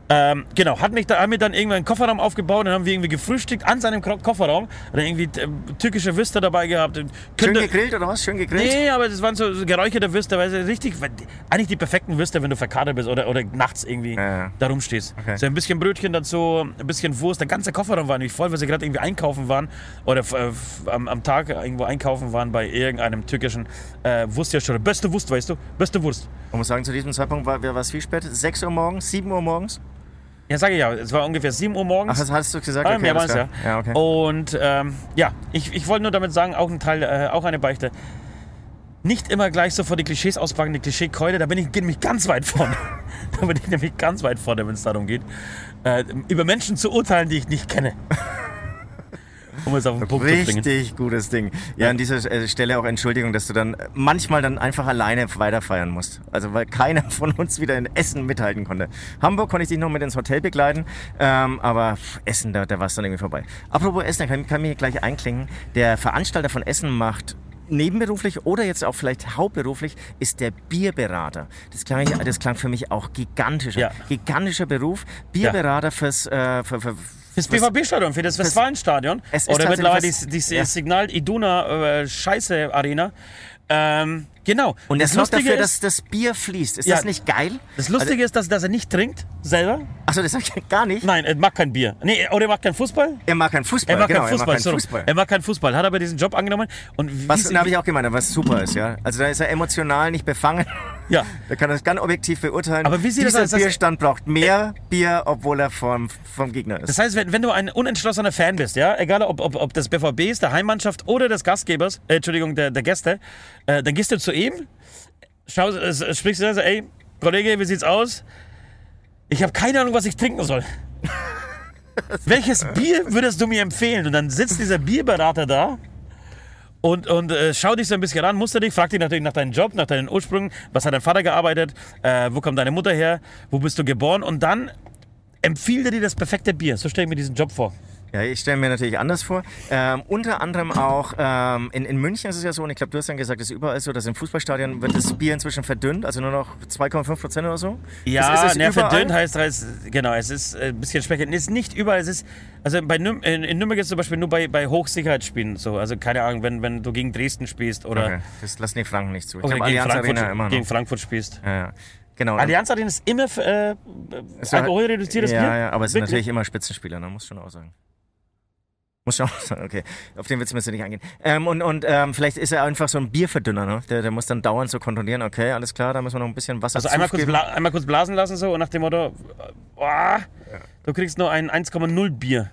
Ähm, genau, hat mich da, haben wir dann irgendwann einen Kofferraum aufgebaut und haben wir irgendwie gefrühstückt an seinem Kofferraum. Oder irgendwie äh, türkische Würste dabei gehabt. Schön Könnte- gegrillt oder was? Schön gegrillt? Nee, aber das waren so, so geräucherte Würste, weil sie richtig, eigentlich die perfekten Würste, wenn du verkadert bist oder, oder nachts irgendwie Ja, ja. da rumstehst. Okay. So ein bisschen Brötchen dazu, ein bisschen Wurst. Der ganze Kofferraum war nämlich voll, weil sie gerade irgendwie einkaufen waren oder äh, am, am Tag irgendwo einkaufen waren bei irgendeinem türkischen äh, Wursthersteller. Beste Wurst, weißt du? Beste Wurst. Man muss sagen, zu diesem Zeitpunkt war, es wie spät? 6 Uhr morgens? 7 Uhr morgens? Ja, sage ich ja. Es war ungefähr 7 Uhr morgens. Ach, das hast du gesagt? Okay, ja. klar. Ja, okay. Und ähm, ja, ich, ich wollte nur damit sagen, auch ein Teil, äh, auch eine Beichte. Nicht immer gleich so vor die Klischees auspacken, die Klischeekeule, da bin ich nämlich ganz weit vorne. da bin ich nämlich ganz weit vorne, wenn es darum geht, äh, über Menschen zu urteilen, die ich nicht kenne. Um es auf den Punkt zu bringen. Richtig gutes Ding. Ja, an dieser äh, Stelle auch Entschuldigung, dass du dann äh, manchmal dann einfach alleine weiterfeiern musst. Also weil keiner von uns wieder in Essen mithalten konnte. Hamburg konnte ich dich noch mit ins Hotel begleiten, ähm, aber Essen, da, da war es dann irgendwie vorbei. Apropos Essen, da kann, kann mir gleich einklingen. Der Veranstalter von Essen macht nebenberuflich oder jetzt auch vielleicht hauptberuflich ist der Bierberater. Das klang, ich, das klang für mich auch gigantischer, Ja. gigantischer Beruf. Bierberater fürs, äh, für, für, Fürs BVB-Stadion, für das Westfalenstadion. Es ist Oder mittlerweile die, die ja. Signal Iduna äh, Scheiße Arena. Ähm, genau. Und er das sorgt Lustige dafür, ist, dass das Bier fließt. Ist Ja. das nicht geil? das Lustige ist, dass, dass er nicht trinkt, selber. Achso, das sag ich gar nicht. Nein, er mag kein Bier. Nee, oder er mag keinen Fußball. Er mag keinen Fußball. Er mag genau, keinen Fußball, Er mag keinen Fußball. Er mag keinen Fußball, hat aber diesen Job angenommen. Und Was habe ich auch gemeint, was super ist, ja. Also da ist er emotional nicht befangen. Ja. Da kann es ganz objektiv beurteilen. Aber wie sieht das Dieser aus, dass- Bierstand braucht mehr Bier, obwohl er vom, vom Gegner ist. Das heißt, wenn, wenn du ein unentschlossener Fan bist, ja, egal ob, ob, ob des BVBs, der Heimmannschaft oder des Gastgebers, äh, Entschuldigung, der, der Gäste, äh, dann gehst du zu ihm, schaust, äh, sprichst du und sagst, ey, Kollege, wie sieht's aus? Ich habe keine Ahnung, was ich trinken soll. Welches Bier würdest du mir empfehlen? Und dann sitzt dieser Bierberater da und, und äh, schau dich so ein bisschen ran, muster dich, frag dich natürlich nach deinem Job, nach deinen Ursprüngen, was hat dein Vater gearbeitet, äh, wo kommt deine Mutter her, wo bist du geboren und dann empfiehlt er dir das perfekte Bier. So stelle ich mir diesen Job vor. Ja, ich stelle mir natürlich anders vor. Ähm, unter anderem auch ähm, in, in München ist es ja so, und ich glaube, du hast dann gesagt, es ist überall so, dass im Fußballstadion wird das Bier inzwischen verdünnt, also nur noch 2,5 Prozent oder so. Ja, ist, ist es ne, verdünnt heißt, heißt, genau, es ist äh, ein bisschen schwächer. Es ist nicht überall, es ist, also bei Nüm in, in Nürnberg ist zum Beispiel nur bei, bei Hochsicherheitsspielen so, also keine Ahnung, wenn, wenn du gegen Dresden spielst oder, Okay, das lassen die Franken nicht zu. Ich oder gegen, Allianz Frankfurt, Arena immer noch. gegen Frankfurt spielst. ja, ja. Genau. Allianz Arena ist immer äh, Es war- alkoholreduziertes ja, Bier. Ja, aber es sind natürlich immer Spitzenspieler, ne? muss schon auch sagen. Muss schon auch sagen, okay. Auf den Witz müsst ihr nicht eingehen. Ähm, und und ähm, vielleicht ist er einfach so ein Bierverdünner, ne? Der, der muss dann dauernd so kontrollieren, okay, alles klar, da müssen wir noch ein bisschen Wasser Also einmal kurz, einmal kurz blasen lassen so und nach dem Motto, oh, du kriegst nur ein 1,0 Bier.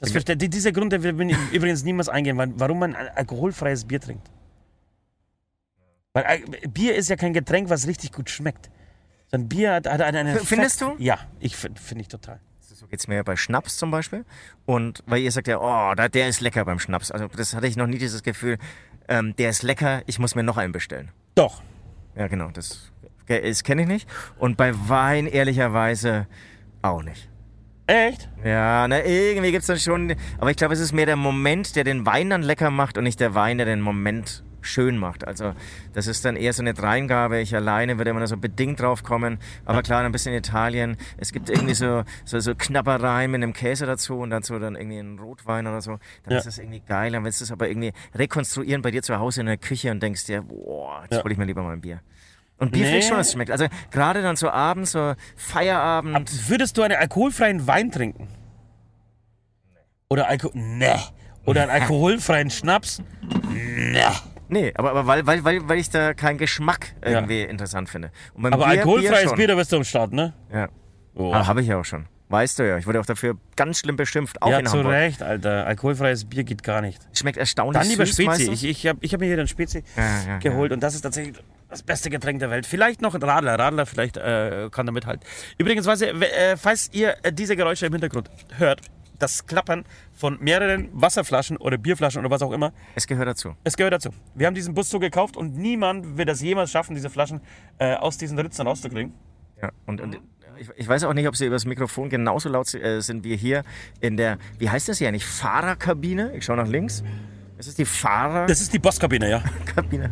Das versteht, die- dieser Grund, der will ich übrigens niemals eingehen, warum man ein alkoholfreies Bier trinkt. Weil Al- Bier ist ja kein Getränk, was richtig gut schmeckt. Sondern Bier hat, hat eine, Findest Fett- du? Ja, ich finde find ich total. So geht's mir bei Schnaps zum Beispiel. Und weil ihr sagt ja, oh, da, der ist lecker beim Schnaps. Also das hatte ich noch nie dieses Gefühl, ähm, der ist lecker, ich muss mir noch einen bestellen. Doch. Ja, genau, das, das kenne ich nicht. Und bei Wein ehrlicherweise auch nicht. Echt? Ja, na, irgendwie gibt's dann schon. Aber ich glaube, es ist mehr der Moment, der den Wein dann lecker macht und nicht der Wein, der den Moment schön macht. Also, das ist dann eher so eine Dreingabe. Ich alleine würde immer nur so bedingt drauf kommen. Aber klar, ein bisschen Italien. Es gibt irgendwie so, so, so Knabbereien mit einem Käse dazu und dazu dann irgendwie einen Rotwein oder so. Dann Ja. ist das irgendwie geil. Dann willst du es aber irgendwie rekonstruieren bei dir zu Hause in der Küche und denkst dir, boah, jetzt Ja. hole ich mir lieber mal ein Bier. Und Bier Nee. finde ich schon, dass es schmeckt. Also, gerade dann so abends, so Feierabend. Würdest du einen alkoholfreien Wein trinken? Oder Alko nee. Oder einen alkoholfreien Schnaps? Nee. Nee, aber, aber weil, weil, weil, weil ich da keinen Geschmack irgendwie interessant finde. Aber Bier, alkoholfreies Bier, da bist du am Start, ne? Ja. Oh. Ah, habe ich ja auch schon. Weißt du ja, ich wurde auch dafür ganz schlimm beschimpft, auch ja, in zu Hamburg. Recht, Alter. Alkoholfreies Bier geht gar nicht. Schmeckt erstaunlich Dann lieber süß Spezi. Ich, ich habe ich hab mir hier den Spezi Ja, ja, geholt und das ist tatsächlich das beste Getränk der Welt. Vielleicht noch ein Radler. Radler vielleicht äh, kann da mithalten. Übrigens, falls ihr, äh, falls ihr äh, diese Geräusche im Hintergrund hört, das Klappern von mehreren Wasserflaschen oder Bierflaschen oder was auch immer, Es gehört dazu. es gehört dazu. Wir haben diesen Bus so gekauft und niemand wird es jemals schaffen, diese Flaschen äh, aus diesen Ritzen rauszukriegen. Ja. Und, und ich, ich weiß auch nicht, ob sie über das Mikrofon genauso laut äh, sind wie hier in der, wie heißt das hier eigentlich, Fahrerkabine? Ich schaue nach links. Ist es die Fahrerkabine? Das ist die Bosskabine, ja.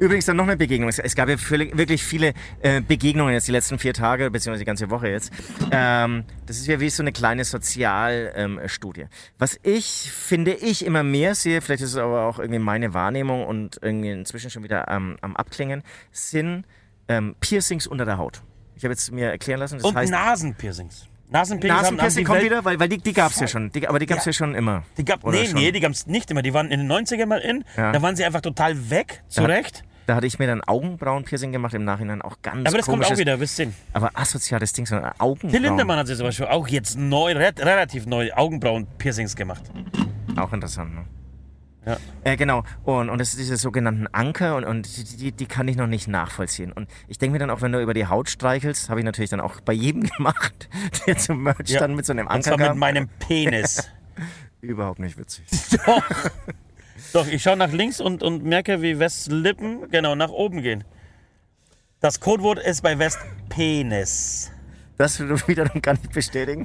Übrigens dann noch eine Begegnung. Es, gab ja wirklich viele äh, Begegnungen jetzt die letzten vier Tage, beziehungsweise die ganze Woche jetzt. Ähm, das ist ja wie so eine kleine Sozialstudie. Ähm. Was ich, finde ich, immer mehr sehe, vielleicht ist es aber auch irgendwie meine Wahrnehmung und irgendwie inzwischen schon wieder ähm, am Abklingen, sind ähm, Piercings unter der Haut. Ich habe jetzt mir erklären lassen, das Und heißt... Nasenpiercings. Nasenpiercings Nasenpiercing kommt Welt- wieder, weil, weil die, die gab es ja schon. Die, aber die gab es ja. Ja. schon immer. Die gab, Oder nee, schon? nee, die gab es nicht immer. Die waren in den 90ern mal in. Ja. Da waren sie einfach total weg, zu Recht. Da hatte ich mir dann Augenbrauenpiercing gemacht, im Nachhinein auch ganz Aber das kommt auch wieder, wisst ihr. Aber asoziales Ding, so Augenbrauen. Till Lindemann hat sich zum Beispiel auch jetzt neu, re relativ neu Augenbrauen-Piercings gemacht. Auch interessant, ne? Ja. Äh, genau. Und, und das ist diese sogenannten Anker und, und die, die, kann ich noch nicht nachvollziehen. Und ich denke mir dann auch, wenn du über die Haut streichelst, habe ich natürlich dann auch bei jedem gemacht, der zum Merch Ja. dann mit so einem Und Anker zwar mit kam. meinem Penis. Überhaupt nicht witzig. Doch. Doch, ich schaue nach links und, und merke, wie Wests Lippen genau nach oben gehen. Das Codewort ist bei West Penis. Das wiederum gar nicht bestätigen.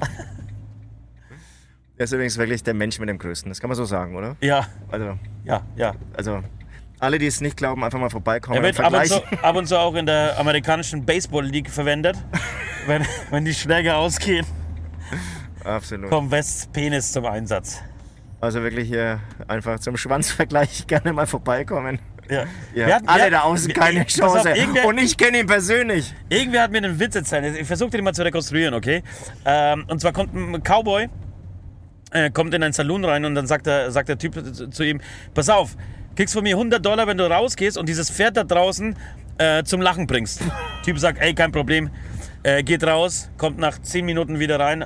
Er ist übrigens wirklich der Mensch mit dem Größten. Das kann man so sagen, oder? Ja, Also, ja, ja. also alle, die es nicht glauben, einfach mal vorbeikommen Er wird ab und, zu, ab und zu auch in der amerikanischen Baseball League verwendet. wenn, wenn die Schläge ausgehen, Absolut. kommt Wests Penis zum Einsatz. Also wirklich hier einfach zum Schwanzvergleich gerne mal vorbeikommen. Ja. Ja. Wir hatten- Alle da außen keine auf, Chance. irgendwer- Und ich kenne ihn persönlich. Irgendwer hat mir einen Witz erzählt. Ich versuche den mal zu rekonstruieren, okay? Ähm, und zwar kommt ein Cowboy, äh, kommt in einen Saloon rein und dann sagt der, sagt der Typ zu, zu ihm, pass auf, kriegst von mir 100 Dollar, wenn du rausgehst und dieses Pferd da draußen äh, zum Lachen bringst. typ sagt, ey, kein Problem. Äh, geht raus, kommt nach 10 Minuten wieder rein.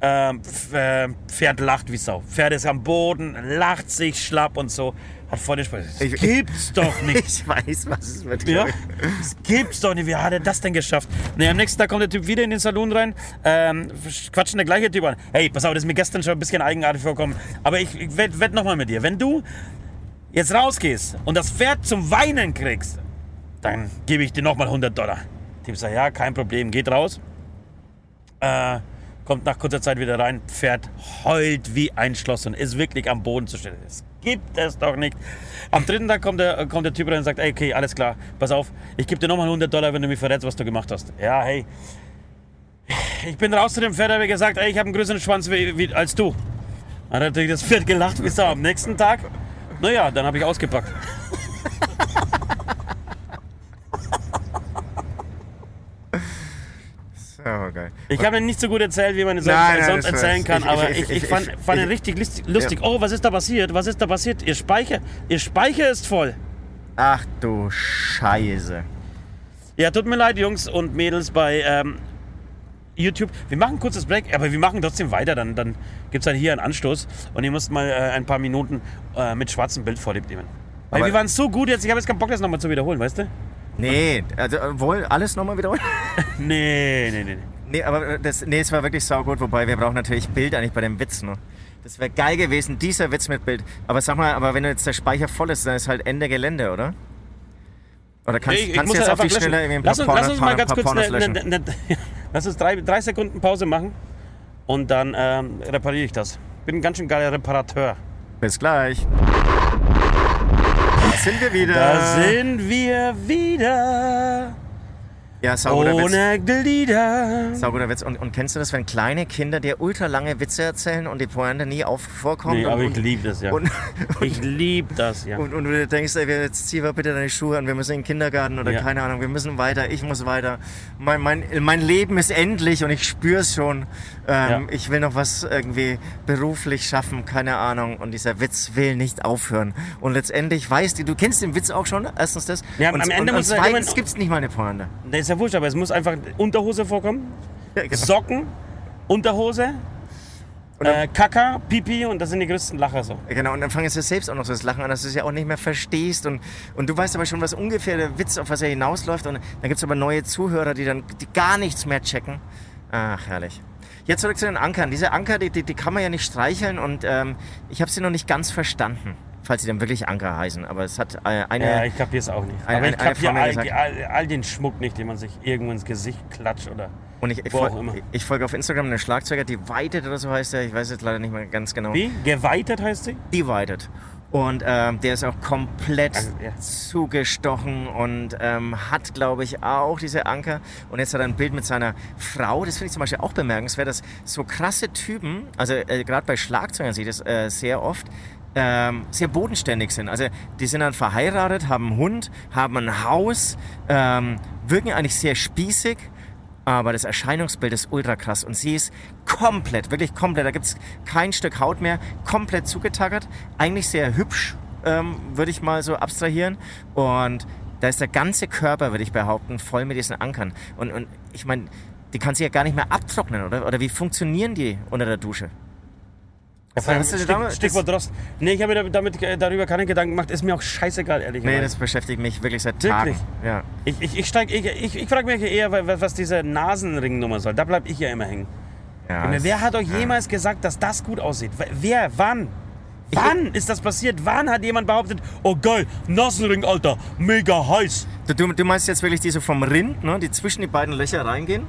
Ähm, F- äh, Pferd lacht wie Sau. Pferd ist am Boden, lacht sich schlapp und so. Hat voll den Spaß. Das Ich- gibt's doch nicht. Ich weiß, was es mit Ja, das gibt's doch nicht. Wie hat er das denn geschafft? Nee, am nächsten Tag kommt der Typ wieder in den Salon rein, ähm, quatschen der gleiche Typ an. Hey, pass auf, das ist mir gestern schon ein bisschen eigenartig vorgekommen. Aber ich, ich wett, wett nochmal mit dir. Wenn du jetzt rausgehst und das Pferd zum Weinen kriegst, dann gebe ich dir nochmal 100 Dollar. Typ sagt, ja, kein Problem, geht raus. Äh, kommt nach kurzer Zeit wieder rein, Pferd heult wie ein Schloss und ist wirklich am Boden zu stellen. Das gibt es doch nicht. Am dritten Tag kommt der, kommt der Typ rein und sagt, ey, okay, alles klar, pass auf, ich gebe dir nochmal 100 Dollar, wenn du mir verrätst, was du gemacht hast. Ja, hey, ich bin raus zu dem Pferd, habe gesagt, ey, ich habe einen größeren Schwanz wie, wie, als du. Dann hat natürlich das Pferd gelacht, wie Sau. Am nächsten Tag, naja, dann habe ich ausgepackt. Ja, geil. Ich habe ihn nicht so gut erzählt, wie man es sonst, Nein, nein, sonst das erzählen kann, ich- aber ich- ich, ich, fand, fand ihn ich- richtig lustig. Oh, was ist da passiert? Was ist da passiert? Ihr Speicher, ihr Speicher ist voll. Ach du Scheiße. Ja, tut mir leid, Jungs und Mädels bei ähm, YouTube. Wir machen ein kurzes Break, aber wir machen trotzdem weiter. Dann, dann gibt es halt hier einen Anstoß und ihr müsst mal äh, ein paar Minuten äh, mit schwarzem Bild vorlieb nehmen. Weil Aber- wir waren so gut jetzt, ich habe jetzt keinen Bock, das nochmal zu wiederholen, weißt du? Nee, also äh, wohl alles nochmal wiederholen? Nee, nee, nee. nee. Nee, aber äh, das, nee, es war wirklich saugut, wobei wir brauchen natürlich Bild eigentlich bei dem Witz, ne? Das wäre geil gewesen, dieser Witz mit Bild. Aber sag mal, aber wenn jetzt der Speicher voll ist, dann ist halt Ende Gelände, oder? Oder kannst, Ich- ich kannst muss du jetzt halt auf die Schnelle irgendwie ein lass, paar uns, lass Pornos- uns mal ganz kurz eine, eine, eine, lass uns drei, drei Sekunden Pause machen und dann ähm, repariere ich das. Bin ein ganz schön geiler Reparateur. Bis gleich. Da sind wir wieder. Da sind wir wieder ja, sauguter Witz. ohne Glieder. Sauguter Witz. Und, und kennst du das, wenn kleine Kinder dir ultra lange Witze erzählen und die Pointe nie auf vorkommt? Nee, und, aber ich und, liebe das ja. und, Ich liebe das ja. und, und du denkst, ey, jetzt zieh mal bitte deine Schuhe an, wir müssen in den Kindergarten oder Ja. keine Ahnung, wir müssen weiter, ich muss weiter. Mein, mein, mein Leben ist endlich und ich spüre es schon. Ähm, Ja. Ich will noch was irgendwie beruflich schaffen, keine Ahnung. Und dieser Witz will nicht aufhören. Und letztendlich weißt du, du kennst den Witz auch schon, erstens das. Ja, und, am Ende und, und zweitens gibt es nicht mal eine Pointe. Das ist ja wurscht, aber es muss einfach Unterhose vorkommen, Ja, genau. Socken, Unterhose, Und äh, Kaka, Pipi und das sind die größten Lacher so. Genau, und dann fangen sie selbst auch noch so das Lachen an, dass du es ja auch nicht mehr verstehst. Und, und du weißt aber schon, was ungefähr der Witz, auf was er hinausläuft. Und dann gibt es aber neue Zuhörer, die dann die gar nichts mehr checken. Ach, herrlich. Jetzt zurück zu den Ankern. Diese Anker, die, die, die kann man ja nicht streicheln und ähm, ich habe sie noch nicht ganz verstanden, falls sie dann wirklich Anker heißen. Aber es hat äh, eine... Ja, ich kapiere es auch nicht. Eine- aber ich eine- eine kapiere all, all, all den Schmuck nicht, den man sich irgendwo ins Gesicht klatscht oder und ich, ich, wo auch immer. ich folge auf Instagram einen Schlagzeuger, Divided oder so heißt er. Ich weiß jetzt leider nicht mehr ganz genau. Wie? Geweitet heißt sie? Divided. Und ähm, der ist auch komplett Also, ja. zugestochen und ähm, hat, glaube ich, auch diese Anker. Und jetzt hat er ein Bild mit seiner Frau. Das finde ich zum Beispiel auch bemerkenswert, dass so krasse Typen, also äh, gerade bei Schlagzeugern sehe ich das äh, sehr oft, ähm, sehr bodenständig sind. Also die sind dann verheiratet, haben einen Hund, haben ein Haus, ähm, wirken eigentlich sehr spießig. Aber das Erscheinungsbild ist ultra krass. Und sie ist komplett, wirklich komplett, da gibt es kein Stück Haut mehr, komplett zugetackert. Eigentlich sehr hübsch, ähm, würde ich mal so abstrahieren. Und da ist der ganze Körper, würde ich behaupten, voll mit diesen Ankern. Und, und ich meine, die kann sie ja gar nicht mehr abtrocknen, oder? Oder wie funktionieren die unter der Dusche? Hast du damit- Stichwort Rost. Nee, ich habe mir damit, darüber keine Gedanken gemacht. Ist mir auch scheißegal, ehrlich Nee, gesagt. das beschäftigt mich wirklich seit Wirklich? Tagen. Ja. Ich, ich, ich, steig- ich, ich, ich frage mich eher, wa- was diese Nasenringnummer soll. Da bleib ich ja immer hängen. Ja, es- Wer hat euch jemals gesagt, dass das gut aussieht? Wer? Wann? Wann ist das passiert? Wann hat jemand behauptet, oh geil, Nasenring, Alter, mega heiß? Du, du, du meinst jetzt wirklich diese vom Rind, ne, die zwischen die beiden Löcher reingehen?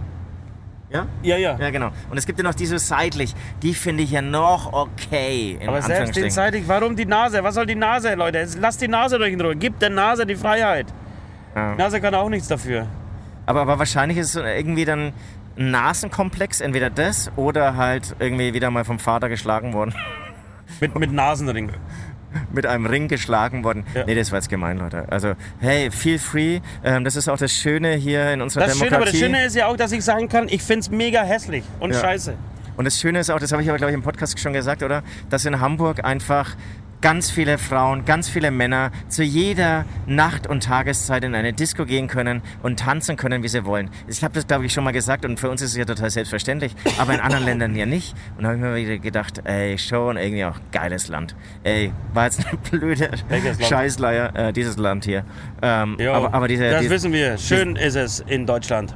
Ja? Ja, ja. Ja, genau. Und es gibt ja noch diese seitlich. Die finde ich ja noch okay. Aber selbst Anführungsstrichen. denseitig, warum die Nase? Was soll die Nase, Leute? Lasst die Nase durch den Ruhe. Gib der Nase die Freiheit. Ja. Nase kann auch nichts dafür. Aber, aber wahrscheinlich ist es irgendwie dann ein Nasenkomplex. Entweder das oder halt irgendwie wieder mal vom Vater geschlagen worden. Mit, mit Nasenring. Mit einem Ring geschlagen worden. Ja. Nee, das war jetzt gemein, Leute. Also, hey, feel free. Ähm, das ist auch das Schöne hier in unserer Das Schöne, Demokratie. aber das Schöne ist ja auch, dass ich sagen kann, ich find's mega hässlich und Ja. scheiße. Und das Schöne ist auch, das habe ich aber, glaube ich, im Podcast schon gesagt, oder? Dass in Hamburg einfach ganz viele Frauen, ganz viele Männer zu jeder Nacht- und Tageszeit in eine Disco gehen können und tanzen können, wie sie wollen. Ich habe das, glaube ich, schon mal gesagt und für uns ist es ja total selbstverständlich, aber in anderen Ländern ja nicht. Und da habe ich mir wieder gedacht, ey, schon irgendwie auch geiles Land. Ey, war jetzt eine blöde? Scheißleier, äh, dieses Land hier. Ähm, Jo, aber, aber diese, das diese wissen wir. Schön ist es in Deutschland.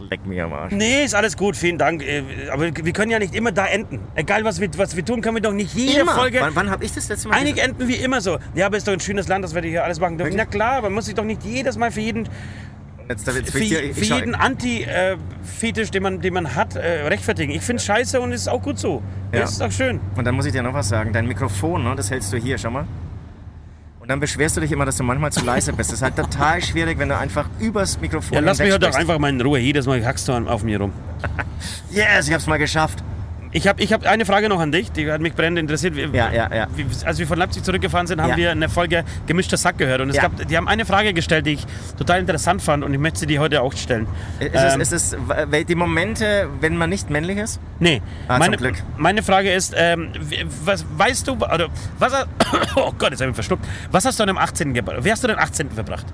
Leck mich am Arsch. Nee, ist alles gut, vielen Dank. Äh, Aber wir können ja nicht immer da enden. Egal, was wir, was wir tun, können wir doch nicht jede Immer. Folge... Wann, wann habe ich das letzte Mal Einige enden wie immer so. Ja, aber ist doch ein schönes Land, das wir hier alles machen dürfen. Na klar, aber man muss sich doch nicht jedes Mal für jeden, Jetzt, jetzt, für, für jeden Anti-Fetisch, den man, den man hat, äh, rechtfertigen. Ich finde scheiße und es ist auch gut so. Ja. Das ist doch schön. Und dann muss ich dir noch was sagen. Dein Mikrofon, ne, das hältst du hier, schau mal. Und dann beschwerst du dich immer, dass du manchmal zu leise bist. Das ist halt total schwierig, wenn du einfach übers Mikrofon Ja, lass mich doch einfach mal in Ruhe. Jedes Mal hackst du auf mir rum. Yes, ich hab's mal geschafft. Ich habe ich hab eine Frage noch an dich, die hat mich brennend interessiert. Wir- Ja, ja, ja. Als wir von Leipzig zurückgefahren sind, haben Ja. wir eine Folge Gemischter Sack gehört. Und es Ja. gab, die haben eine Frage gestellt, die ich total interessant fand und ich möchte sie dir heute auch stellen. Ist, Ähm, es, ist es die Momente, wenn man nicht männlich ist? Nee, Ah, zum meine, Glück. meine Frage ist, ähm, was weißt du, oder was, oh Gott, jetzt habe ich mich verschluckt. Was hast du an deinem 18. gebracht? Wie hast du den 18. verbracht?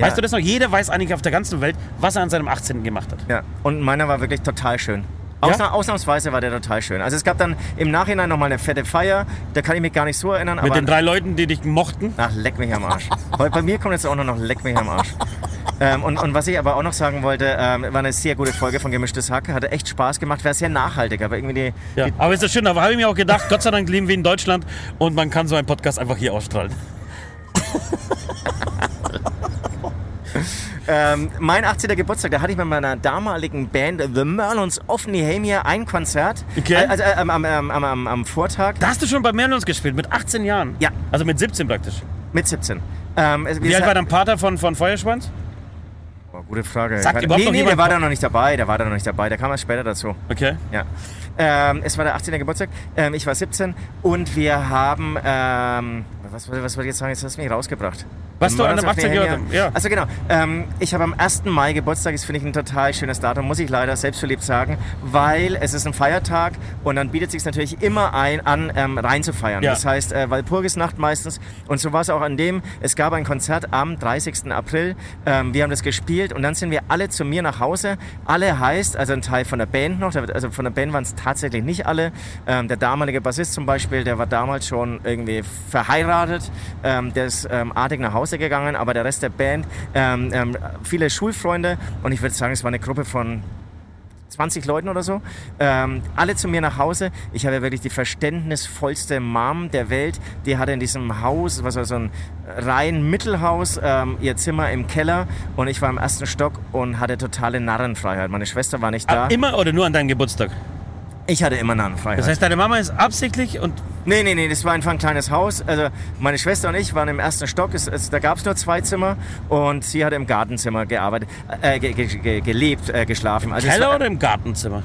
Ja. Weißt du das noch? Jeder weiß eigentlich auf der ganzen Welt, was er an seinem 18. gemacht hat. Ja. Und meiner war wirklich total schön. Ja? Ausna ausnahmsweise war der total schön. Also es gab dann im Nachhinein nochmal eine fette Feier. Da kann ich mich gar nicht so erinnern. Mit den drei Leuten, die dich mochten. Ach, leck mich am Arsch. Bei, bei mir kommt jetzt auch nur noch leck mich am Arsch. Ähm, und, und was ich aber auch noch sagen wollte, ähm, war eine sehr gute Folge von Gemischtes Hack. Hatte echt Spaß gemacht, war sehr nachhaltig, aber irgendwie die, Ja. die Aber ist das schön, aber habe ich mir auch gedacht, Gott sei Dank leben wir in Deutschland und man kann so einen Podcast einfach hier ausstrahlen. ähm, mein 18. Geburtstag, da hatte ich mit meiner damaligen Band The Merlons of Nehemia ein Konzert. Okay. Äh, Also äh, am, am, am, am, Vortag Da hast du schon bei Merlons gespielt, mit 18 Jahren. Ja. Also mit 17 praktisch. mit 17. Ähm, es- Wie alt war dein Pater von, von Feuerschwanz? Boah, gute Frage. Sagt überhaupt nee, nee, der war da noch nicht dabei. Der war da noch nicht dabei. Der kam erst später dazu. Okay. Ja. Ähm, es war der 18. Geburtstag. Ähm, ich war 17 und wir haben. Ähm, was, was, was wollte ich jetzt sagen? Jetzt hast du mich rausgebracht. Was du an dem of 18. Nehemia. gehört hast, ja. Also genau. Ähm, ich habe am 1. Mai Geburtstag. Das finde ich ein total schönes Datum, muss ich leider selbstverliebt sagen, weil es ist ein Feiertag und dann bietet es sich natürlich immer ein, an, ähm, reinzufeiern. Ja. Das heißt, äh, Walpurgisnacht meistens. Und so war es auch an dem. Es gab ein Konzert am 30. April. Ähm, wir haben das gespielt und dann sind wir alle zu mir nach Hause. Alle heißt, also ein Teil von der Band noch, also von der Band waren es tatsächlich nicht alle. Ähm, der damalige Bassist zum Beispiel, der war damals schon irgendwie verheiratet. Ähm, der ist ähm, artig nach Hause gegangen, aber der Rest der Band, ähm, ähm, viele Schulfreunde und ich würde sagen, es war eine Gruppe von 20 Leuten oder so, ähm, alle zu mir nach Hause. Ich habe wirklich die verständnisvollste Mom der Welt. Die hatte in diesem Haus, was war so ein rein Mittelhaus, ähm, ihr Zimmer im Keller und ich war im ersten Stock und hatte totale Narrenfreiheit. Meine Schwester war nicht da. Immer oder nur an deinem Geburtstag? Ich hatte immer Narrenfreiheit. Das heißt, deine Mama ist absichtlich und Nee, nee, nee, das war einfach ein kleines Haus. Also meine Schwester und ich waren im ersten Stock. Es, es, da gab es nur zwei Zimmer und sie hat im Gartenzimmer gearbeitet, äh, ge, ge, ge, gelebt, äh, geschlafen. Also es Keller war, oder im Gartenzimmer?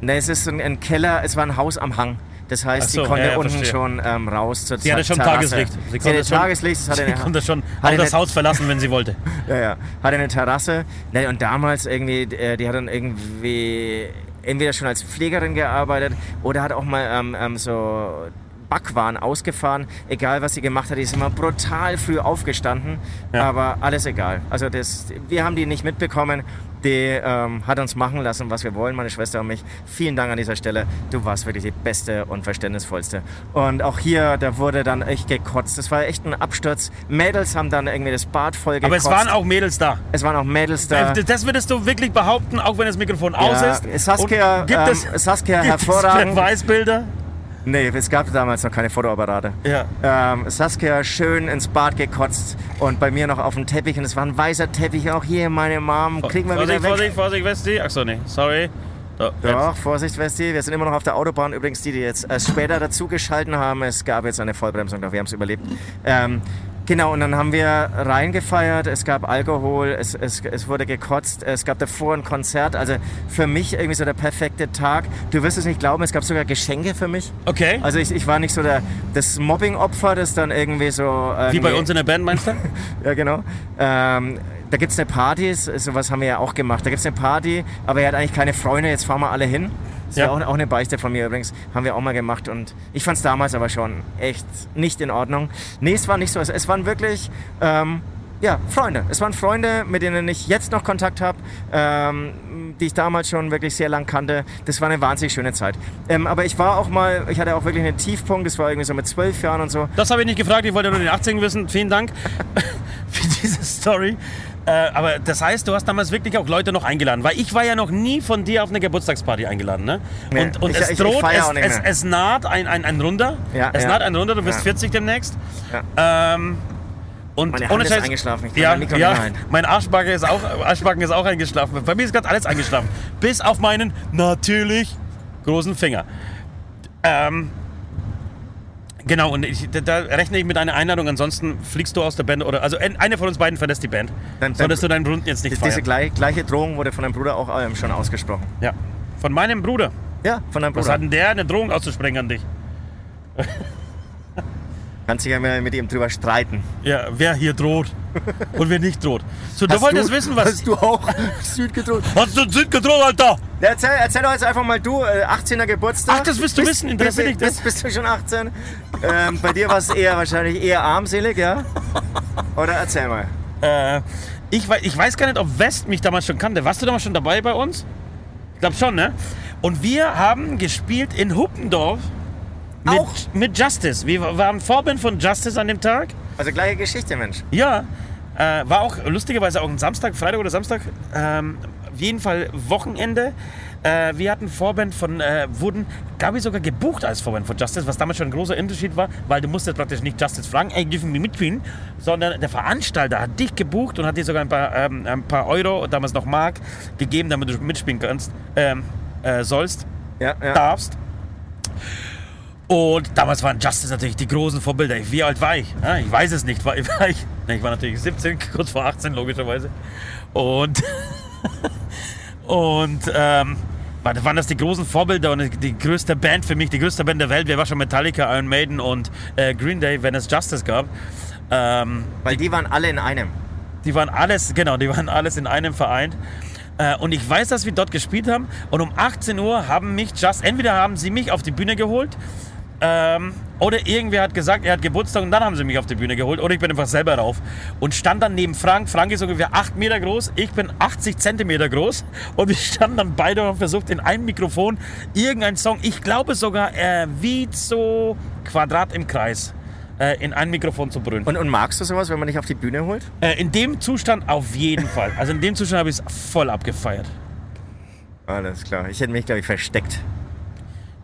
Nee, es ist ein, ein Keller, es war ein Haus am Hang. Das heißt, so, sie konnte ja, ja, unten verstehe. schon ähm, raus zur Sie hatte schon Terrasse. Tageslicht. Sie Sie hatte schon- Tageslicht, es hatte Sie eine, konnte schon hatte das eine- Haus verlassen, wenn sie wollte. Ja, ja. Hatte eine Terrasse. Ne, und damals irgendwie, äh, die hat dann irgendwie entweder schon als Pflegerin gearbeitet oder hat auch mal ähm, ähm, so Backwaren ausgefahren. Egal, was sie gemacht hat, die ist immer brutal früh aufgestanden. Ja. Aber alles egal. Also das, wir haben die nicht mitbekommen. Die ähm, hat uns machen lassen, was wir wollen, meine Schwester und mich. Vielen Dank an dieser Stelle. Du warst wirklich die beste und verständnisvollste. Und auch hier, da wurde dann echt gekotzt. Das war echt ein Absturz. Mädels haben dann irgendwie das Bad voll Aber gekotzt. es waren auch Mädels da. Es waren auch Mädels da. Das würdest du wirklich behaupten, auch wenn das Mikrofon aus Ja, ist. Saskia, Und gibt ähm, es, Saskia gibt es hervorragend. Nee, es gab damals noch keine Fotoapparate. Ja. Ähm, Saskia schön ins Bad gekotzt und bei mir noch auf dem Teppich und es war ein weißer Teppich. Auch hier meine Mom, kriegen wir Vorsicht, wieder weg. Vorsicht, Vorsicht, Westi. Achso, nee, sorry. Jetzt. Doch, Vorsicht, Westi, wir sind immer noch auf der Autobahn. Übrigens, die, die jetzt erst später dazugeschalten haben, es gab jetzt eine Vollbremsung, doch wir haben es überlebt. Ähm, genau, und dann haben wir reingefeiert, es gab Alkohol, es, es, es wurde gekotzt, es gab davor ein Konzert. Also für mich irgendwie so der perfekte Tag. Du wirst es nicht glauben, es gab sogar Geschenke für mich. Okay. Also ich, ich war nicht so der, das Mobbing-Opfer, das dann irgendwie so... Wie bei uns in der Band, meinst du? ja, genau. Ähm, da gibt es eine Party, sowas haben wir ja auch gemacht. Da gibt es eine Party, aber er hat eigentlich keine Freunde, jetzt fahren wir alle hin. Das Ja. wäre auch, auch eine Beichte von mir übrigens. Haben wir auch mal gemacht und ich fand es damals aber schon echt nicht in Ordnung. Nee, es war nicht so. Es, es waren wirklich, ähm, ja, Freunde. Es waren Freunde, mit denen ich jetzt noch Kontakt habe, ähm, die ich damals schon wirklich sehr lang kannte. Das war eine wahnsinnig schöne Zeit. Ähm, aber ich war auch mal, ich hatte auch wirklich einen Tiefpunkt. Das war irgendwie so mit zwölf Jahren und so. Das habe ich nicht gefragt, ich wollte nur den 18 wissen. Vielen Dank für diese Story. Äh, aber das heißt, du hast damals wirklich auch Leute noch eingeladen, weil ich war ja noch nie von dir auf eine Geburtstagsparty eingeladen, ne? Nee, und und ich- es ich- ich droht, feier es, es, es naht ein, ein, ein Runder. Ja, es ja. naht ein Runder, du bist Ja. 40 demnächst. Ja. Ähm, und Meine ohne Hand ist Scheiß- eingeschlafen, ich ja, ja, halten. mein Arschbacken ist, auch, Arschbacken ist auch eingeschlafen. Bei mir ist gerade alles eingeschlafen. Bis auf meinen natürlich großen Finger. Ähm, genau, und ich, da, rechne ich mit einer Einladung. Ansonsten fliegst du aus der Band oder also ein- einer von uns beiden verlässt die Band. Dann- dann- Solltest du deinen Runden jetzt nicht Diese feiern. gleich, gleiche Drohung wurde von deinem Bruder auch ähm, schon ausgesprochen. Ja. Von meinem Bruder. Ja, von deinem Was Bruder. hat denn der eine Drohung auszusprechen an dich? Kannst dich ja mal mit ihm drüber streiten. Ja, wer hier droht und wer nicht droht. So, du wolltest wissen, was. Hast du auch Süd gedroht? Hast du Süd gedroht, Alter? Ja, erzähl, erzähl doch jetzt einfach mal du, äh, 18er Geburtstag. Ach, das willst du wissen, interessiert dich das? bist, bist du schon 18? Ähm, bei dir war es eher wahrscheinlich eher armselig, ja? Oder erzähl mal. Äh, ich, wei- ich weiß gar nicht, ob West mich damals schon kannte. Warst du damals schon dabei bei uns? Ich glaube schon, ne? Und wir haben gespielt in Huppendorf mit, Auch? mit Justice. Wir waren Vorband von Justice an dem Tag. Also gleiche Geschichte, Mensch. Ja, äh, war auch lustigerweise auch ein Samstag, Freitag oder Samstag. Ähm, auf jeden Fall Wochenende. Äh, wir hatten Vorband von, äh, wurden, glaube ich, sogar gebucht als Vorband von Justice, was damals schon ein großer Unterschied war, weil du musstest praktisch nicht Justice fragen, ey, dürfen wir mitspielen, sondern der Veranstalter hat dich gebucht und hat dir sogar ein paar, ähm, ein paar Euro, damals noch Mark, gegeben, damit du mitspielen kannst, ähm, äh, sollst, Ja, ja. darfst. Und damals waren Justice natürlich die großen Vorbilder. Wie alt war ich? Ja, ich weiß es nicht. War, war ich, ich war natürlich 17, kurz vor 18 logischerweise. Und, und ähm, war- waren das die großen Vorbilder und die größte Band für mich, die größte Band der Welt. Wir waren schon Metallica, Iron Maiden und äh, Green Day, wenn es Justice gab. Ähm, Weil die waren alle in einem. die waren alles, genau, die waren alles in einem vereint. Äh, und ich weiß, dass wir dort gespielt haben. Und um 18 Uhr haben mich Just, entweder haben sie mich auf die Bühne geholt, ähm, oder irgendwer hat gesagt, er hat Geburtstag und dann haben sie mich auf die Bühne geholt. Oder ich bin einfach selber rauf. Und stand dann neben Frank. Frank ist ungefähr 8 Meter groß, ich bin 80 Zentimeter groß. Und wir standen dann beide und haben versucht, in einem Mikrofon irgendeinen Song, ich glaube sogar äh, Vizo Quadrat im Kreis, äh, in ein Mikrofon zu brüllen. Und, und magst du sowas, wenn man dich auf die Bühne holt? Äh, in dem Zustand auf jeden Fall. Also in dem Zustand habe ich es voll abgefeiert. Alles klar. Ich hätte mich, glaube ich, versteckt.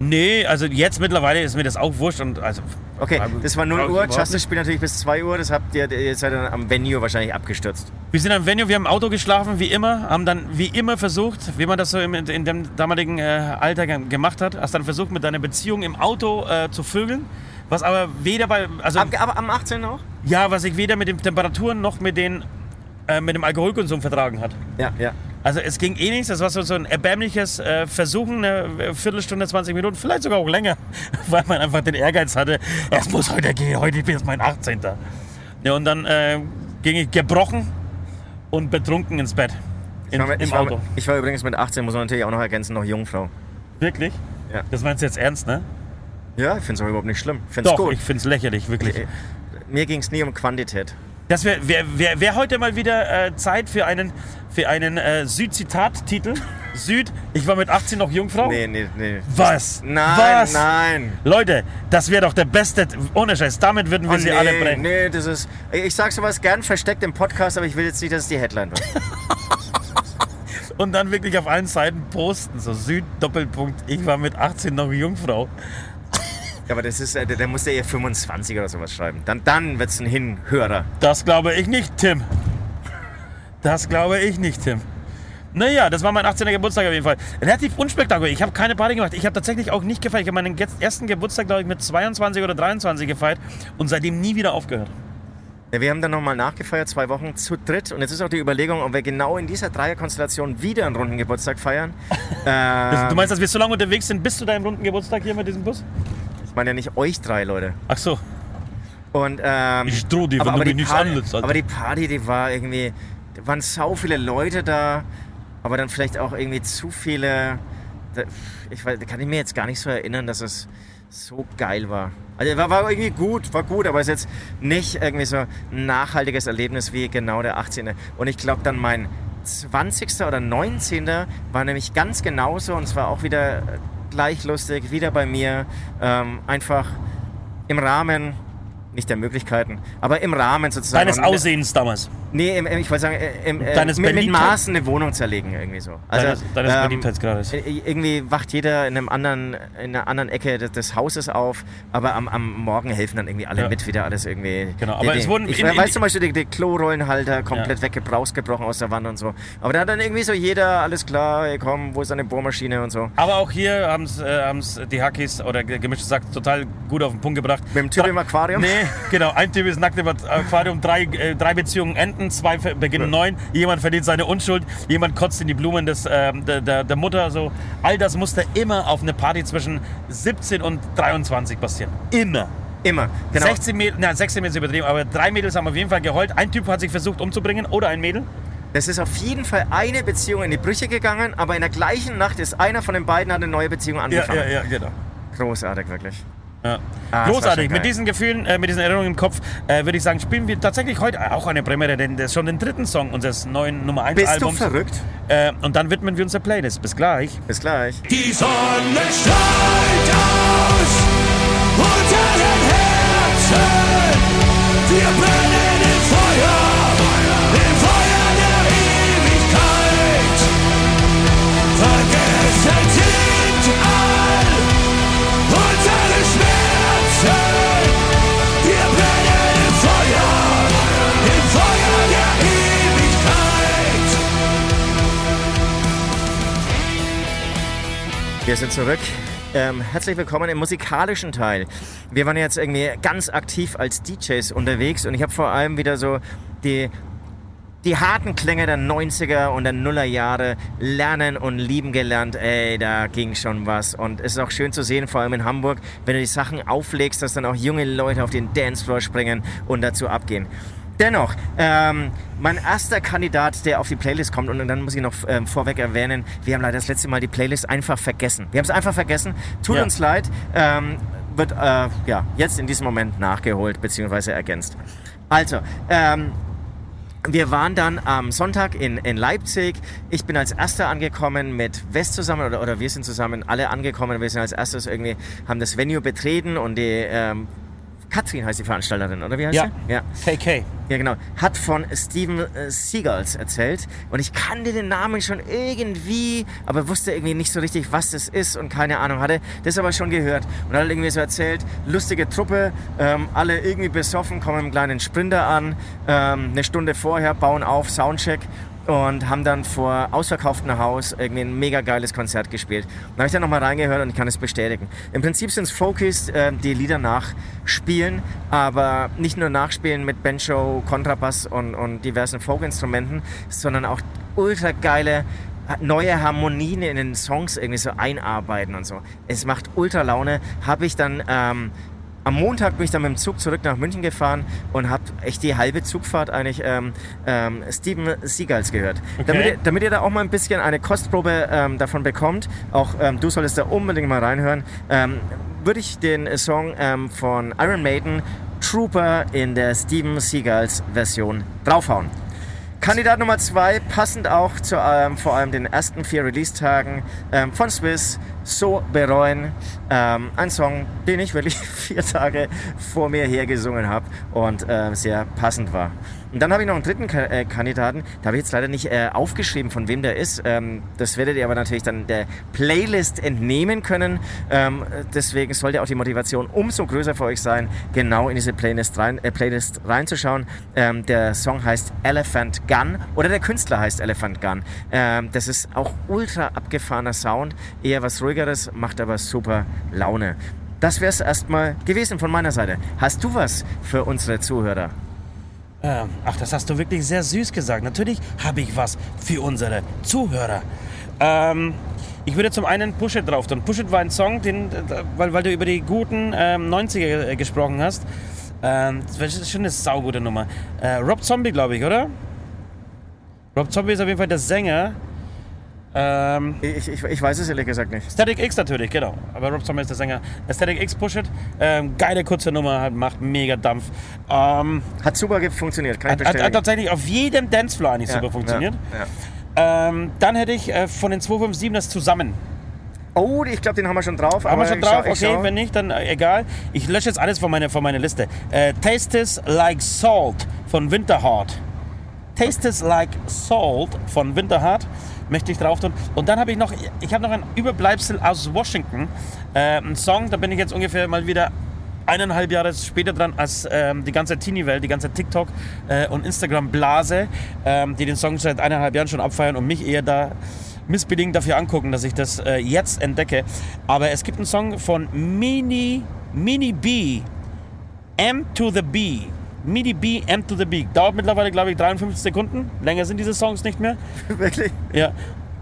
Nee, also jetzt mittlerweile ist mir das auch wurscht und also. Okay, das war 0 Glaub ich Uhr. Justice spielt natürlich bis 2 Uhr. Das habt ihr, ihr seid dann am Venue wahrscheinlich abgestürzt. Wir sind am Venue, wir haben im Auto geschlafen, wie immer, haben dann wie immer versucht, wie man das so im, in dem damaligen äh, Alter ge- gemacht hat, hast dann versucht, mit deiner Beziehung im Auto äh, zu vögeln, was aber weder bei, also Ab, aber am 18. auch? ja, was sich weder mit den Temperaturen noch mit den äh, mit dem Alkoholkonsum vertragen hat. Ja, ja. Also es ging eh nichts, das war so, so ein erbärmliches äh, Versuchen, eine Viertelstunde, 20 Minuten, vielleicht sogar auch länger, weil man einfach den Ehrgeiz hatte, es muss heute gehen, heute ist mein 18. Ja, und dann äh, ging ich gebrochen und betrunken ins Bett. In, Ich war, Im ich, war, Auto. ich war übrigens mit 18, muss man natürlich auch noch ergänzen, noch Jungfrau. Wirklich? Ja. Das meinst du jetzt ernst, ne? Ja, ich finde es überhaupt nicht schlimm. Ich finde es Doch, gut. ich find's lächerlich, wirklich. Äh, Mir ging es nie um Quantität. Das wäre wär, wär, wär heute mal wieder äh, Zeit für einen, für einen äh, Süd-Zitat-Titel. Süd, ich war mit 18 noch Jungfrau. Nee, nee, nee. Was? Nein, Was? nein. Leute, das wäre doch der beste. Ohne Scheiß, damit würden wir Oh, sie nee, alle brechen. nee, das ist. Ich sag sowas gern versteckt im Podcast, aber ich will jetzt nicht, dass es die Headline wird. Und dann wirklich auf allen Seiten posten. So Süd, Doppelpunkt, ich war mit 18 noch Jungfrau. Ja, aber das ist, äh, der muss ja eher 25 oder sowas schreiben. Dann, dann wird es ein Hinhörer. Das glaube ich nicht, Tim. Das glaube ich nicht, Tim. Naja, das war mein 18. Geburtstag auf jeden Fall. Relativ unspektakulär. Ich habe keine Party gemacht. Ich habe tatsächlich auch nicht gefeiert. Ich habe meinen ersten Geburtstag, glaube ich, mit 22 oder 23 gefeiert und seitdem nie wieder aufgehört. Ja, wir haben dann nochmal nachgefeiert, zwei Wochen zu dritt. Und jetzt ist auch die Überlegung, ob wir genau in dieser Dreierkonstellation wieder einen runden Geburtstag feiern. Das, äh, du meinst, dass wir so lange unterwegs sind bis zu deinem runden Geburtstag hier mit diesem Bus? Meine ja nicht euch drei, Leute. Ach so. Und, ähm, Ich droh dir, wenn du die mich nicht Party, anlässt, Alter. Aber die Party, die war irgendwie, da waren sau viele Leute da, aber dann vielleicht auch irgendwie zu viele. Da, ich weiß, da kann ich mir jetzt gar nicht so erinnern, dass es so geil war. Also war, war irgendwie gut, war gut, aber es ist jetzt nicht irgendwie so ein nachhaltiges Erlebnis wie genau der 18. Und ich glaube dann mein 20. oder 19. war nämlich ganz genauso und zwar auch wieder gleich lustig, wieder bei mir. Ähm, einfach im Rahmen, nicht der Möglichkeiten, aber im Rahmen sozusagen. Deines Aussehens damals. Nee, im, im, ich wollte sagen, äh, im, äh, Deines mit, mit Maßen eine Wohnung zerlegen irgendwie so. Also, Deines- deines Beliebtheitsgrades. äh, Irgendwie wacht jeder in, einem anderen, in einer anderen Ecke des, des Hauses auf, aber am, am Morgen helfen dann irgendwie alle Ja. mit, wieder alles irgendwie. Genau, aber die, es wurden Ich in- in- weiß zum Beispiel, die, die Klorollenhalter komplett weggebraust, gebrochen aus der Wand und so. Aber da hat dann irgendwie so jeder, alles klar, ey, komm, wo ist deine Bohrmaschine und so. Aber auch hier haben es äh, die Hackies oder ge- gemischte Sack total gut auf den Punkt gebracht. Mit dem Typ im Aquarium? Nee, genau. Ein Typ ist nackt im Aquarium, drei, äh, drei Beziehungen enden, zwei beginnen neun. Jemand verdient seine Unschuld, jemand kotzt in die Blumen des, ähm, der, der, der Mutter. So. All das musste immer auf eine Party zwischen 17 und 23 passieren. Immer. Immer. Genau. 16 Mädels, na 16 Mädels übertrieben, aber drei Mädels haben auf jeden Fall geheult. Ein Typ hat sich versucht umzubringen oder ein Mädel. Es ist auf jeden Fall eine Beziehung in die Brüche gegangen, aber in der gleichen Nacht ist einer von den beiden hat eine neue Beziehung angefangen. ja, genau. Großartig, wirklich. Ja. Ah, Großartig. Mit diesen Gefühlen, äh, mit diesen Erinnerungen im Kopf, äh, würde ich sagen, spielen wir tatsächlich heute auch eine Premiere, denn das ist schon den dritten Song unseres neuen Nummer 1 Bist Albums. du verrückt? Äh, und dann widmen wir uns der Playlist. Bis gleich. Bis gleich. Die Sonne strahlt aus unter den sind zurück. Ähm, herzlich willkommen im musikalischen Teil. Wir waren jetzt irgendwie ganz aktiv als DJs unterwegs und ich habe vor allem wieder so die, die harten Klänge der 90er und der Nullerjahre lernen und lieben gelernt. Ey, da ging schon was. Und es ist auch schön zu sehen, vor allem in Hamburg, wenn du die Sachen auflegst, dass dann auch junge Leute auf den Dancefloor springen und dazu abgehen. Dennoch, ähm, mein erster Kandidat, der auf die Playlist kommt, und dann muss ich noch ähm, vorweg erwähnen, wir haben leider das letzte Mal die Playlist einfach vergessen. Wir haben es einfach vergessen. Tut Ja. uns leid. Ähm, wird äh, ja, jetzt in diesem Moment nachgeholt bzw. ergänzt. Also, ähm, wir waren dann am Sonntag in, in Leipzig. Ich bin als Erster angekommen mit West zusammen oder, oder wir sind zusammen alle angekommen. Wir sind als erstes irgendwie, haben das Venue betreten und die ähm, Katrin heißt die Veranstalterin, oder wie heißt Ja. sie? Ja. KK. Ja, genau. Hat von Steven äh, Seagulls erzählt. Und ich kannte den Namen schon irgendwie, aber wusste irgendwie nicht so richtig, was das ist und keine Ahnung hatte. Das aber schon gehört. Und hat irgendwie so erzählt, lustige Truppe, ähm, alle irgendwie besoffen, kommen mit einem kleinen Sprinter an, ähm, eine Stunde vorher, bauen auf, Soundcheck und haben dann vor ausverkauftem Haus irgendwie ein mega geiles Konzert gespielt. Da habe ich dann nochmal reingehört und ich kann es bestätigen. Im Prinzip sind es Folkies, äh, die Lieder nachspielen, aber nicht nur nachspielen mit Banjo, Kontrabass und, und diversen Folkinstrumenten, sondern auch ultra geile neue Harmonien in den Songs irgendwie so einarbeiten und so. Es macht ultra Laune. Habe ich dann ähm, am Montag bin ich dann mit dem Zug zurück nach München gefahren und habe echt die halbe Zugfahrt eigentlich ähm, ähm, Steven Seagulls gehört. Damit, ihr, damit ihr da auch mal ein bisschen eine Kostprobe ähm, davon bekommt, auch ähm, du solltest da unbedingt mal reinhören, ähm, würde ich den Song ähm, von Iron Maiden Trooper in der Steven Seagulls Version draufhauen. Kandidat Nummer zwei, passend auch zu ähm, vor allem den ersten vier Release-Tagen ähm, von Swiss, So bereuen. Ähm, ein Song, den ich wirklich vier Tage vor mir hergesungen habe und ähm, sehr passend war. Und dann habe ich noch einen dritten äh, Kandidaten, da habe ich jetzt leider nicht äh, aufgeschrieben, von wem der ist. Ähm, das werdet ihr aber natürlich dann der Playlist entnehmen können. Ähm, deswegen sollte auch die Motivation umso größer für euch sein, genau in diese Playlist, rein, äh, Playlist reinzuschauen. Ähm, der Song heißt Elephant Gun oder der Künstler heißt Elephant Gun. Ähm, das ist auch ultra abgefahrener Sound, eher was ruhigeres, macht aber super Laune. Das wäre es erstmal gewesen von meiner Seite. Hast du was für unsere Zuhörer? Ähm, ach, das hast du wirklich sehr süß gesagt. Natürlich habe ich was für unsere Zuhörer. Ähm, ich würde zum einen Push It drauf tun. Push It war ein Song, den, weil, weil du über die guten ähm, 90er äh, gesprochen hast. Ähm, das ist schon eine saugute Nummer. Äh, Rob Zombie, glaube ich, oder? Rob Zombie ist auf jeden Fall der Sänger. Ähm, Ich, ich, ich weiß es ehrlich gesagt nicht. Static X natürlich, genau. Aber Rob Zombie ist der Sänger. Static X Push It. Ähm, geile kurze Nummer, hat- macht mega Dampf. Ähm, Hat super funktioniert, kann ich hat, hat, hat bestätigen. tatsächlich auf jedem Dancefloor eigentlich super funktioniert. Ja, ja. Ähm, dann hätte ich äh, von den 257 das zusammen. Oh, ich glaube, den haben wir schon drauf. Haben wir schon schau- drauf? ich Okay, schau. wenn nicht, dann äh, egal. Ich lösche jetzt alles von meiner, von meiner Liste. Äh, Taste is Like Salt von Winterheart. Taste is Like Salt von Winterheart möchte ich drauf tun. Und dann habe ich noch, ich habe noch ein Überbleibsel aus Washington. Äh, ein Song, da bin ich jetzt ungefähr mal wieder eineinhalb Jahre später dran als ähm, die ganze Teenie-Welt, die ganze TikTok- äh, und Instagram-Blase, ähm, die den Song seit eineinhalb Jahren schon abfeiern und mich eher da missbedingt dafür angucken, dass ich das äh, jetzt entdecke. Aber es gibt einen Song von Mini, Mini B, M to the B. Mini B, M to the B. Dauert mittlerweile, glaube ich, 53 Sekunden. Länger sind diese Songs nicht mehr. Wirklich? Ja,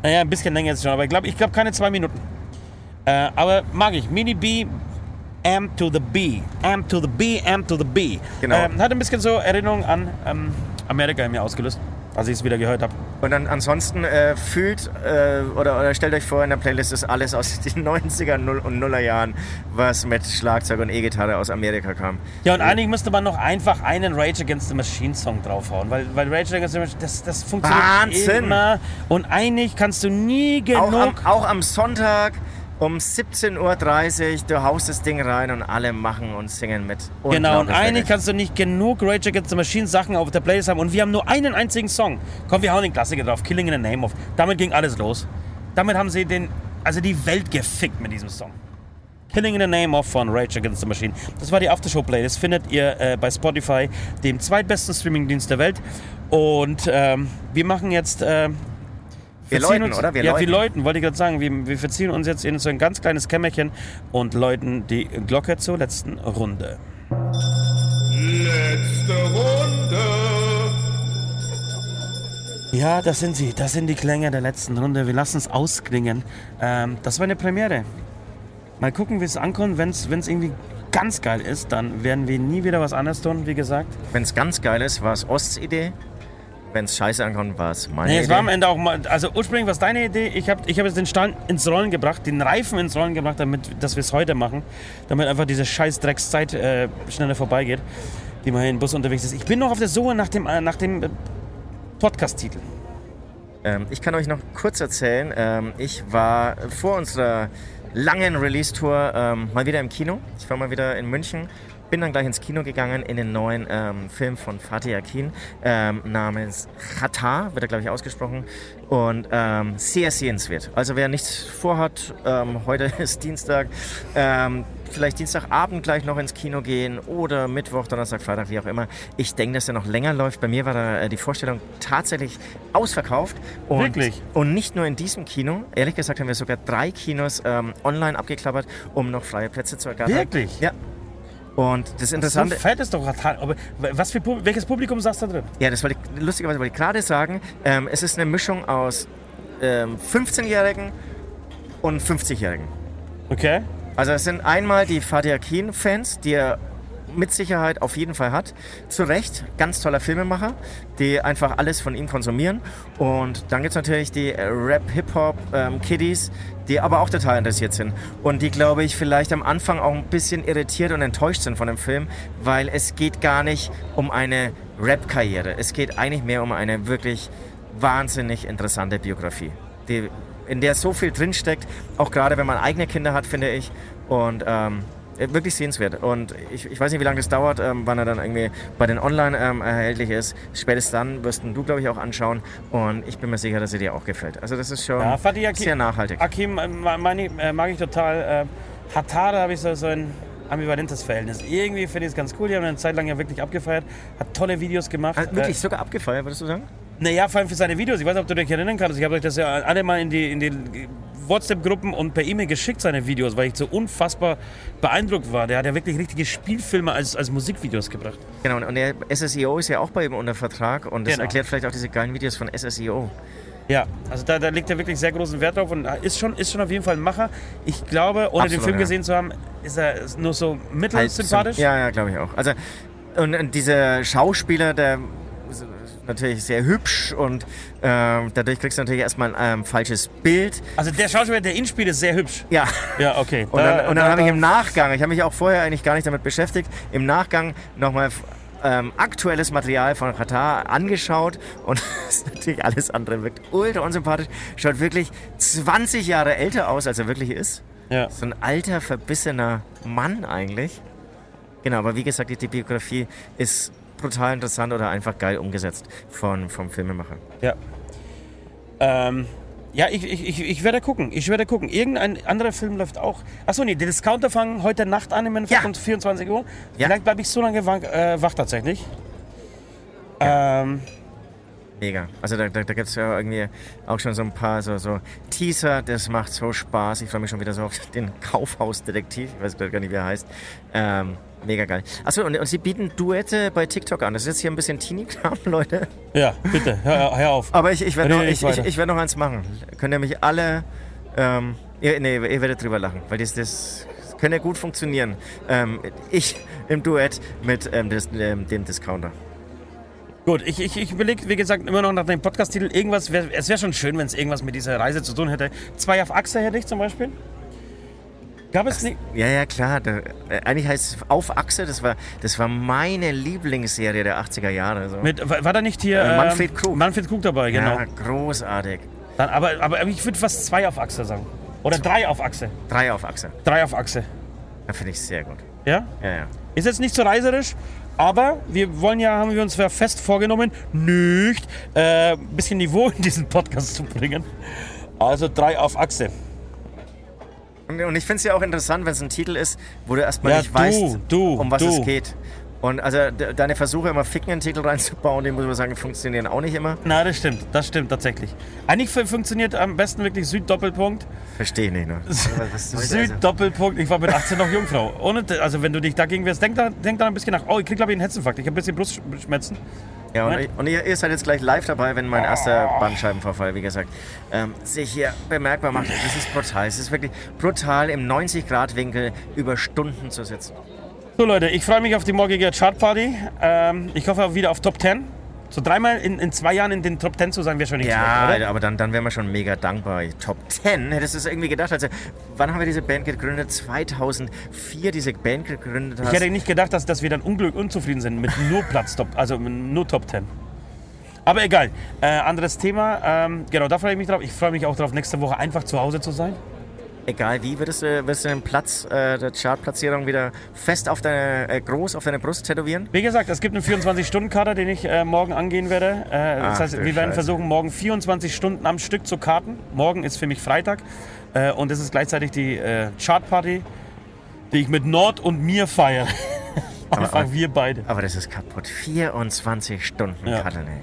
naja, ein bisschen länger ist es schon, aber ich glaube ich glaub keine zwei Minuten. Äh, aber mag ich. Mini B, M to the B. M to the B, M to the B. Genau. Ähm, hat ein bisschen so Erinnerung an ähm, Amerika in mir ausgelöst, als ich es wieder gehört habe. Und dann ansonsten äh, fühlt äh, oder, oder stellt euch vor, in der Playlist ist alles aus den 90er Null und Nuller Jahren, was mit Schlagzeug und E-Gitarre aus Amerika kam. Ja, und eigentlich müsste man noch einfach einen Rage Against the Machine Song draufhauen, weil, weil Rage Against the Machine, das, das funktioniert Wahnsinn! immer. Und eigentlich kannst du nie Auch am, genug... auch am Sonntag um 17.30 Uhr, du haust das Ding rein und alle machen und singen mit. Genau, und eigentlich kannst du nicht genug Rage Against the Machine Sachen auf der Playlist haben und wir haben nur einen einzigen Song. Komm, wir hauen den Klassiker drauf, Killing in the Name of. Damit ging alles los. Damit haben sie den, also die Welt gefickt mit diesem Song. Killing in the Name of von Rage Against the Machine. Das war die Aftershow-Playlist. Findet ihr äh, bei Spotify, dem zweitbesten Streamingdienst der Welt. Und ähm, wir machen jetzt. Äh, Wir läuten, uns, oder? Wir ja, wir läuten. läuten, wollte ich gerade sagen. Wir, wir verziehen uns jetzt in so ein ganz kleines Kämmerchen und läuten die Glocke zur letzten Runde. Letzte Runde. Ja, das sind sie. Das sind die Klänge der letzten Runde. Wir lassen es ausklingen. Ähm, das war eine Premiere. Mal gucken, wie es ankommt. Wenn es irgendwie ganz geil ist, dann werden wir nie wieder was anderes tun, wie gesagt. Wenn es ganz geil ist, war es Osts Idee. Wenn es scheiße ankommt, war es meine Nee, Idee. es war am Ende auch mal, also ursprünglich war es deine Idee. Ich habe ich hab jetzt den Stein ins Rollen gebracht, den Reifen ins Rollen gebracht, damit, dass wir es heute machen. Damit einfach diese scheiß Dreckszeit äh, schneller vorbeigeht, die man hier im Bus unterwegs ist. Ich bin noch auf der Suche nach dem, äh, nach dem äh, Podcast-Titel. Ähm, ich kann euch noch kurz erzählen, ähm, ich war vor unserer langen Release-Tour ähm, mal wieder im Kino. Ich war mal wieder in München bin dann gleich ins Kino gegangen in den neuen ähm, Film von Fatih Akin ähm, namens Qatar, wird er glaube ich ausgesprochen. Und ähm, sehr sehenswert. Also wer nichts vorhat, ähm, heute ist Dienstag, ähm, vielleicht Dienstagabend gleich noch ins Kino gehen oder Mittwoch, Donnerstag, Freitag, wie auch immer. Ich denke, dass er noch länger läuft. Bei mir war da äh, die Vorstellung tatsächlich ausverkauft. Und, Wirklich? Und nicht nur in diesem Kino. Ehrlich gesagt haben wir sogar drei Kinos ähm, online abgeklappert, um noch freie Plätze zu ergattern. Wirklich? Ja. Und das So Interessante... fett ist doch Qatar. Aber was für, welches Publikum saß da drin? Ja, das wollte ich, lustigerweise wollte ich gerade sagen. Ähm, es ist eine Mischung aus ähm, 15-Jährigen und 50-Jährigen. Okay. Also es sind einmal die Fatih Akin-Fans, die er mit Sicherheit auf jeden Fall hat. Zu Recht, ganz toller Filmemacher, die einfach alles von ihm konsumieren. Und dann gibt es natürlich die äh, Rap-Hip-Hop-Kiddies, die aber auch total interessiert sind. Und die, glaube ich, vielleicht am Anfang auch ein bisschen irritiert und enttäuscht sind von dem Film, weil es geht gar nicht um eine Rap-Karriere. Es geht eigentlich mehr um eine wirklich wahnsinnig interessante Biografie, die, in der so viel drinsteckt, auch gerade wenn man eigene Kinder hat, finde ich. Und ähm, wirklich sehenswert. Und ich, ich weiß nicht, wie lange das dauert, ähm, wann er dann irgendwie bei den Online ähm, erhältlich ist. Spätestens dann wirst du, glaube ich, auch anschauen. Und ich bin mir sicher, dass er dir auch gefällt. Also das ist schon Ja, Fatih Akin- sehr nachhaltig. Akim äh, meine äh, mag ich total. Äh, Hatare habe ich so, so ein ambivalentes Verhältnis. Irgendwie finde ich es ganz cool. Die haben eine Zeit lang ja wirklich abgefeiert. Hat tolle Videos gemacht. Also wirklich sogar abgefeuert, würdest du sagen? Naja, vor allem für seine Videos. Ich weiß nicht, ob du dich erinnern kannst. Ich habe euch das ja alle mal in die, in die WhatsApp-Gruppen und per E-Mail geschickt, seine Videos, weil ich so unfassbar beeindruckt war. Der hat ja wirklich richtige Spielfilme als, als Musikvideos gebracht. Genau, und der SSEO ist ja auch bei ihm unter Vertrag. Und das Genau. erklärt vielleicht auch diese geilen Videos von SSEO. Ja, also da, da legt er wirklich sehr großen Wert drauf und ist schon, ist schon auf jeden Fall ein Macher. Ich glaube, ohne den Absolut, Film ja. gesehen zu haben, ist er nur so Halt sympathisch. zum- Ja, ja, glaube ich auch. Also, und, und dieser Schauspieler, der natürlich sehr hübsch und ähm, dadurch kriegst du natürlich erstmal ein ähm, falsches Bild. Also der Schauspieler, der ihn spielt, ist sehr hübsch. Ja. Ja, okay. Und dann, dann da- habe ich im Nachgang, ich habe mich auch vorher eigentlich gar nicht damit beschäftigt, im Nachgang nochmal ähm, aktuelles Material von Qatar angeschaut und ist natürlich alles andere wirkt ultra unsympathisch. Schaut wirklich 20 Jahre älter aus, als er wirklich ist. Ja. So ein alter, verbissener Mann eigentlich. Genau, aber wie gesagt, die, die Biografie ist brutal interessant oder einfach geil umgesetzt von, vom Filmemacher. Ja. Ähm, ja, ich, ich, ich, werde gucken. Ich werde gucken. Irgendein anderer Film läuft auch. Achso, nee, die Discounter fangen heute Nacht an im Endeffekt Ja. um 24 Uhr. Ja. Vielleicht bleibe ich so lange wach, äh, wach tatsächlich. Ähm, Mega. Also da, da, da gibt es ja irgendwie auch schon so ein paar so, so Teaser, das macht so Spaß. Ich freue mich schon wieder so auf den Kaufhausdetektiv. Ich weiß gar nicht, wie er heißt. Ähm, mega geil. Achso, und, und sie bieten Duette bei TikTok an. Das ist jetzt hier ein bisschen Teenie-Kram, Leute. ja, bitte, hör, hör auf. Aber ich, ich werde noch, ich, ich, ich werd noch eins machen. Könnt ihr mich alle... Ähm, ihr, nee, ihr werdet drüber lachen, weil das, das könnte gut funktionieren. Ähm, ich im Duett mit ähm, des, ähm, dem Discounter. Gut, ich, ich, ich überlege, wie gesagt, immer noch nach dem Podcast-Titel irgendwas. Wär, es wäre schon schön, wenn es irgendwas mit dieser Reise zu tun hätte. Zwei auf Achse hätte ich zum Beispiel. Gab es nicht? Ja, ja, klar. Da, äh, eigentlich heißt es Auf Achse, das war, das war meine Lieblingsserie der 80er Jahre. So. Mit, war, war da nicht hier Äh, Manfred ähm, Krug. Manfred Krug dabei, genau. Ja, großartig. Dann, aber, aber ich würde fast zwei auf Achse sagen. Oder drei auf Achse. Drei auf Achse. Drei auf Achse. Da finde ich sehr gut. Ja? Ja, ja. Ist jetzt nicht so reiserisch, aber wir wollen ja, haben wir uns ja fest vorgenommen, nicht äh, ein bisschen Niveau in diesen Podcast zu bringen. Also drei auf Achse. Und, ich finde es ja auch interessant, wenn es ein Titel ist, wo du erstmal Ja, nicht du, weißt, du, um was du. es geht. Und also de- deine Versuche, immer Ficken in den Titel reinzubauen, die muss man sagen, funktionieren auch nicht immer. Na, das stimmt, das stimmt tatsächlich. Eigentlich fu- funktioniert am besten wirklich Süd-Doppelpunkt. Verstehe ich nicht. Ne? Süd-Doppelpunkt, ich war mit 18 noch Jungfrau. Ohne, also wenn du dich dagegen wirst, denk da, denk da ein bisschen nach. Oh, ich krieg glaube ich einen Herzinfarkt. Ich habe ein bisschen Brustschmerzen. Ja, und, und ihr, ihr seid jetzt gleich live dabei, wenn mein erster Bandscheibenvorfall, wie gesagt, ähm, sich hier bemerkbar macht. Das ist brutal. Es ist wirklich brutal, im 90-Grad-Winkel über Stunden zu sitzen. So Leute, ich freue mich auf die morgige Chartparty. Ähm, ich hoffe auch wieder auf Top 10. So dreimal in, in zwei Jahren in den Top 10 zu sein, wäre schon nicht Ja, schlecht, oder? aber dann, dann wären wir schon mega dankbar. Top 10, hättest du es irgendwie gedacht? Also, wann haben wir diese Band gegründet? 2004 diese Band gegründet hast. Ich hätte nicht gedacht, dass, dass wir dann unglück unzufrieden sind mit nur Platz Top, also nur Top 10. Aber egal, äh, anderes Thema. Ähm, genau, da freue ich mich drauf. Ich freue mich auch darauf, nächste Woche einfach zu Hause zu sein. Egal wie, würdest du, würdest du den Platz äh, der Chartplatzierung wieder fest auf deine, äh, groß auf deine Brust tätowieren? Wie gesagt, es gibt einen 24-Stunden-Kader, den ich äh, morgen angehen werde. Äh, Ach das heißt, du wir werden Scheiße. versuchen, morgen 24 Stunden am Stück zu karten. Morgen ist für mich Freitag. Äh, und es ist gleichzeitig die äh, Chartparty, die ich mit Nord und mir feiere. Einfach aber- wir beide. Aber das ist kaputt. 24 Stunden Ja. Katteln, ey.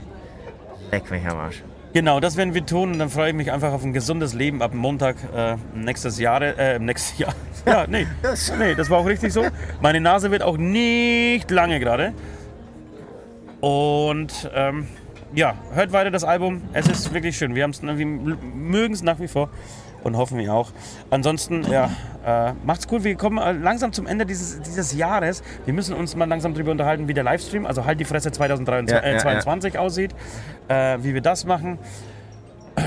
Leck mich am Arsch. Genau, das werden wir tun und dann freue ich mich einfach auf ein gesundes Leben ab Montag äh, nächstes Jahr. Äh, nächstes Jahr. Ja, nee. Nee, das war auch richtig so. Meine Nase wird auch nicht lange gerade. Und ähm, ja, hört weiter das Album. Es ist wirklich schön. Wir, wir mögen es nach wie vor und hoffen wir auch. Ansonsten, ja, äh, macht's gut. Wir kommen äh, langsam zum Ende dieses, dieses Jahres. Wir müssen uns mal langsam darüber unterhalten, wie der Livestream, also halt die Fresse 2023 Ja, ja, äh, ja. 22 aussieht, äh, wie wir das machen.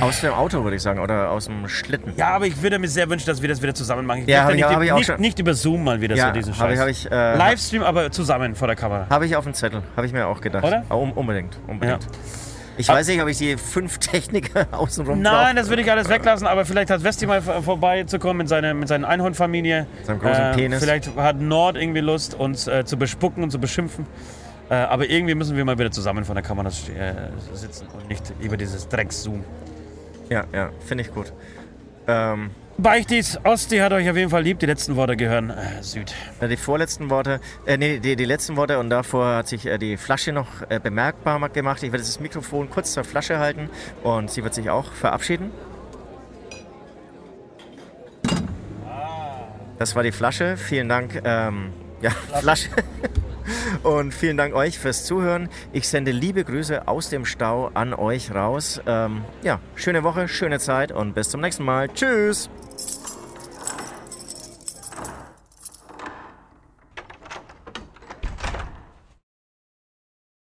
Aus dem Auto, würde ich sagen, oder aus dem Schlitten. Ja, aber ich würde mir sehr wünschen, dass wir das wieder zusammen machen. Ich Ja, hab ich- nicht, hab ich auch nicht, schon. nicht über Zoom mal wieder Ja, so diesen Scheiß. ich, ich, äh, Livestream, aber zusammen vor der Kamera. Habe ich auf dem Zettel, habe ich mir auch gedacht. Oder? Oh, unbedingt, unbedingt. Ja. Ich weiß nicht, ob ich die fünf Techniker außenrum Nein, brauche. das würde ich alles weglassen, aber vielleicht hat Westi mal vor- vorbeizukommen mit seiner, mit seiner Einhornfamilie. Seinem großen Penis. Vielleicht hat Nord irgendwie Lust, uns äh, zu bespucken und zu beschimpfen. Äh, aber irgendwie müssen wir mal wieder zusammen vor der Kamera äh, sitzen und nicht über dieses Drecks-Zoom. Ja, ja, finde ich gut. Ähm, Beichtis, Osti hat euch auf jeden Fall lieb. Die letzten Worte gehören äh, Süd. die vorletzten Worte, äh, nee, die, die letzten Worte und davor hat sich äh, die Flasche noch äh, bemerkbar gemacht. Ich werde das Mikrofon kurz zur Flasche halten und sie wird sich auch verabschieden. Das war die Flasche. Vielen Dank. Ähm, ja, Flasche. Und vielen Dank euch fürs Zuhören. Ich sende liebe Grüße aus dem Stau an euch raus. Ähm, ja, schöne Woche, schöne Zeit und bis zum nächsten Mal. Tschüss.